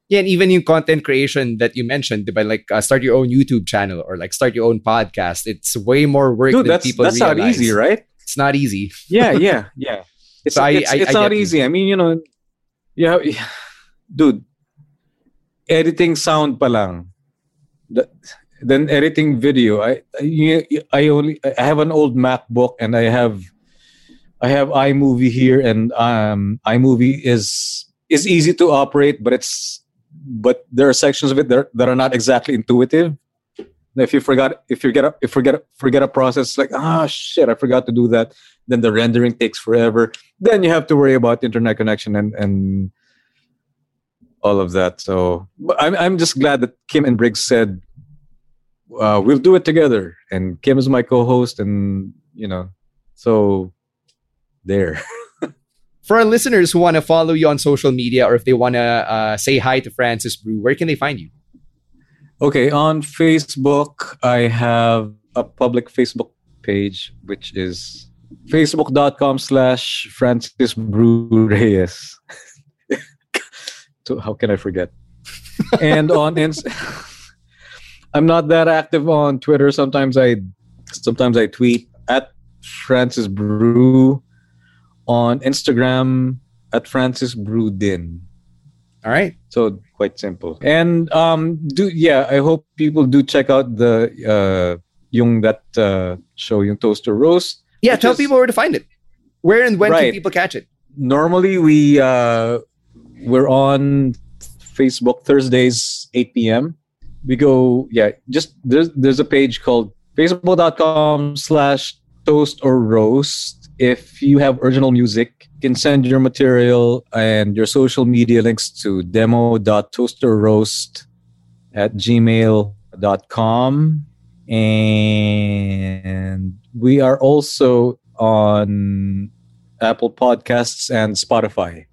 Yeah, and even in content creation that you mentioned, by like uh, start your own YouTube channel or like start your own podcast. It's way more work Dude, than that's people that's not easy, right? It's not easy. Yeah, yeah, yeah. It's So I- it's, I- it's I not get you. easy. I mean, you know, yeah, yeah. dude. Editing sound pa lang. The- then editing video. I I I only I have an old MacBook and I have I have iMovie here and um iMovie is is easy to operate, but it's but there are sections of it that are, that are not exactly intuitive. If you forgot if you get a if forget forget a process like ah shit I forgot to do that, then the rendering takes forever. Then you have to worry about internet connection and and all of that. So I'm I'm just glad that Kim and Briggs said uh, we'll do it together. And Kim is my co-host, and you know, so there. For our listeners who want to follow you on social media or if they want to uh, say hi to Francis Brew, where can they find you? Okay, on Facebook, I have a public Facebook page, which is facebook.com slash Francis Brew Reyes. so how can I forget? and on Inst- I'm not that active on Twitter. Sometimes I sometimes I tweet at Francis Brew on Instagram at Francis Brewdin. All right. So quite simple. And um do yeah, I hope people do check out the uh yung that uh show yung toaster roast. Yeah, tell is- people where to find it. Where and when can people catch it? Normally we uh we're on Facebook Thursdays 8 p.m. We go yeah, just there's there's a page called facebook.com slash toast or roast. If you have original music, you can send your material and your social media links to demo.toasterroast at gmail.com. And we are also on Apple Podcasts and Spotify.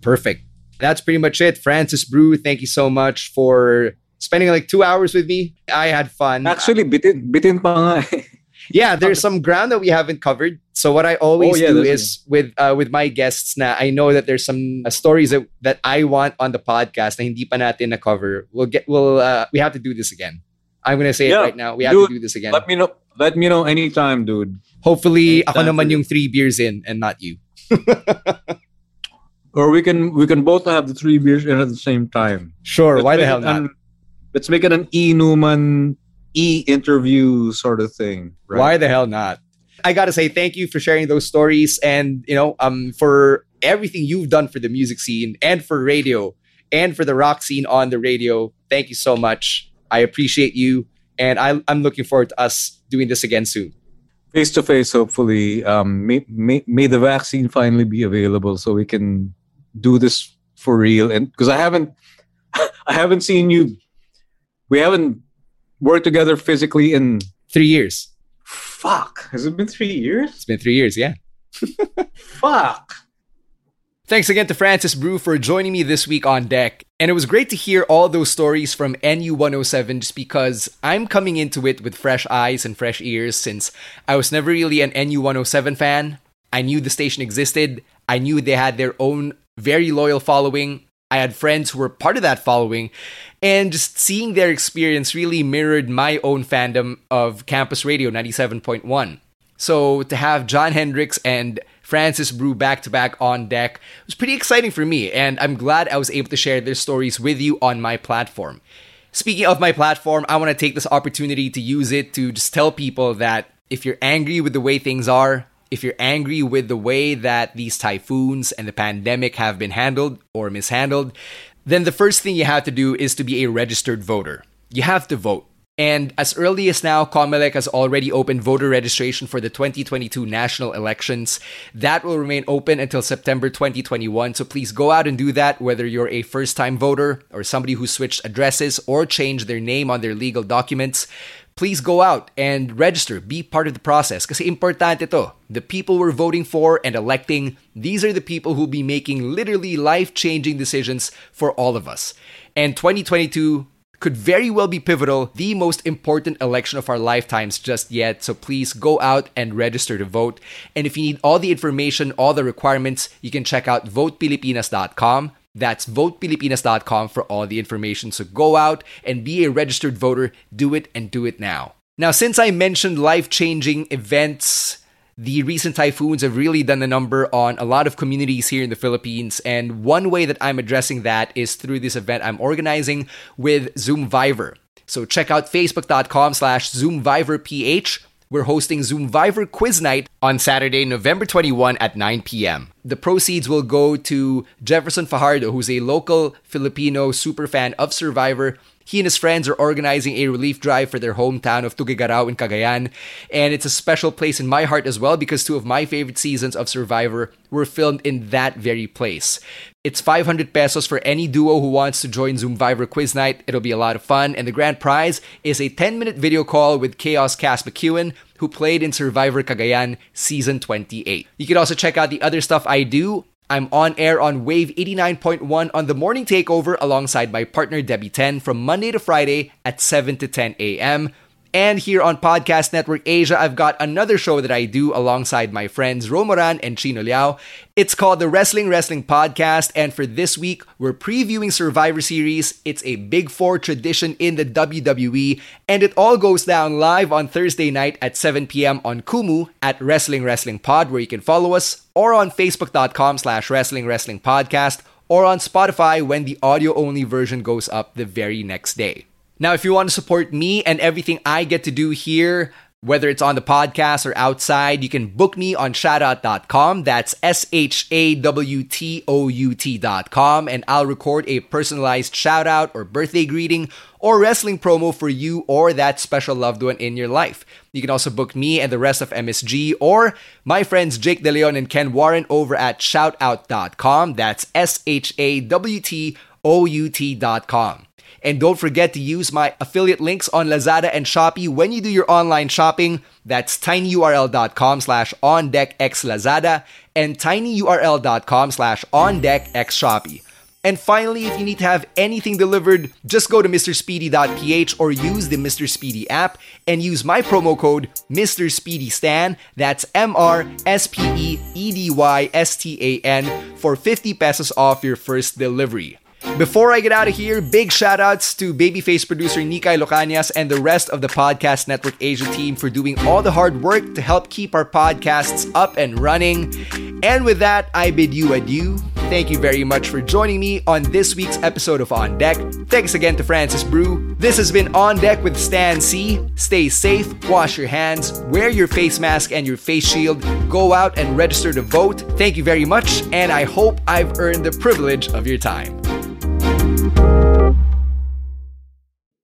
Perfect. That's pretty much it. Francis Brew, thank you so much for spending like two hours with me. I had fun. Actually, bitin, bitin pa nga eh. yeah, there's some ground that we haven't covered. So what I always Oh, yeah, do is with uh, with my guests now, I know that there's some uh, stories that, that I want on the podcast na hindi pa natin na cover. We'll get we'll uh, we have to do this again. I'm gonna say Yeah, it right now. We have dude, to do this again. Let me know. Let me know anytime, dude. Hopefully, ako Anytime naman for you. yung three beers in and not you. Or we can we can both have the three beers in at the same time. Sure, Let's why the hell not? an- let's make it an E Newman E interview sort of thing. Right? Why the hell not? I gotta say thank you for sharing those stories and you know um for everything you've done for the music scene and for radio and for the rock scene on the radio. Thank you so much. I appreciate you and I, I'm looking forward to us doing this again soon. Face to face, hopefully. Um, may, may may the vaccine finally be available so we can do this for real. And because I haven't, I haven't seen you. We haven't worked together physically in Three years. fuck. Has it been three years? It's been three years, yeah. Fuck. Thanks again to Francis Brew for joining me this week on deck. And it was great to hear all those stories from NU107 just because I'm coming into it with fresh eyes and fresh ears since I was never really an NU107 fan. I knew the station existed, I knew they had their own very loyal following. I had friends who were part of that following, and just seeing their experience really mirrored my own fandom of Campus Radio 97.1. So to have John Hendricks and Francis Brew back to back on deck was pretty exciting for me, and I'm glad I was able to share their stories with you on my platform. Speaking of my platform, I want to take this opportunity to use it to just tell people that if you're angry with the way things are, if you're angry with the way that these typhoons and the pandemic have been handled or mishandled, then the first thing you have to do is to be a registered voter. You have to vote. And as early as now, Comelec has already opened voter registration for the 2022 national elections. That will remain open until September 2021. So please go out and do that, whether you're a first time voter or somebody who switched addresses or changed their name on their legal documents. Please go out and register, be part of the process. Kasi importante to. The people we're voting for and electing, these are the people who'll be making literally life changing decisions for all of us. And 2022 could very well be pivotal, the most important election of our lifetimes just yet. So please go out and register to vote. And if you need all the information, all the requirements, you can check out votepilipinas.com. That's votepilipinas.com for all the information. So go out and be a registered voter. Do it and do it now. Now, since I mentioned life changing events, the recent typhoons have really done a number on a lot of communities here in the Philippines. And one way that I'm addressing that is through this event I'm organizing with Zoomvivor. So check out facebook.com slash ZoomVivorPH. We're hosting Zoomvivor Quiz Night on Saturday, November 21 at 9 p.m. The proceeds will go to Jefferson Fajardo, who's a local Filipino superfan of Survivor. He and his friends are organizing a relief drive for their hometown of Tuguegarao in Cagayan, and it's a special place in my heart as well because two of my favorite seasons of Survivor were filmed in that very place. It's 500 pesos for any duo who wants to join Zoom Zoomvivor Quiz Night. It'll be a lot of fun, and the grand prize is a 10 minute video call with Chaos Kass McQuillen, who played in Survivor Cagayan Season 28. You can also check out the other stuff I do I'm on air on Wave 89.1 on the morning takeover alongside my partner Debbie Then from Monday to Friday at 7 to 10 a.m. And here on Podcast Network Asia, I've got another show that I do alongside my friends Romoran and Chino Liao. It's called the Wrestling Wrestling Podcast, and for this week, we're previewing Survivor Series. It's a Big Four tradition in the WWE, and it all goes down live on Thursday night at 7 p.m. on Kumu at Wrestling Wrestling Pod, where you can follow us, or on Facebook.com slash Wrestling Wrestling Podcast, or on Spotify when the audio-only version goes up the very next day. Now, if you want to support me and everything I get to do here, whether it's on the podcast or outside, you can book me on shawtout.com. That's S H A W T O U T.com. And I'll record a personalized shout out or birthday greeting or wrestling promo for you or that special loved one in your life. You can also book me and the rest of MSG or my friends Jake De Leon and Ken Warren over at shawtout.com. That's S H A W T O U T.com. And don't forget to use my affiliate links on Lazada and Shopee when you do your online shopping. That's tinyurl.com slash ondeckxlazada and tinyurl.com slash ondeckxshopee. And finally, if you need to have anything delivered, just go to MrSpeedy.ph or use the Mr. Speedy app and use my promo code Mr. Speedy Stan. That's M R S P E E D Y S T A N for 50 pesos off your first delivery. Before I get out of here, big shout outs to Babyface producer Nikai Locanias and the rest of the Podcast Network Asia team for doing all the hard work to help keep our podcasts up and running. And with that, I bid you adieu. Thank you very much for joining me on this week's episode of On Deck. Thanks again to Francis Brew. This has been On Deck with Stan Sy. Stay safe, wash your hands, wear your face mask and your face shield, go out and register to vote. Thank you very much, and I hope I've earned the privilege of your time.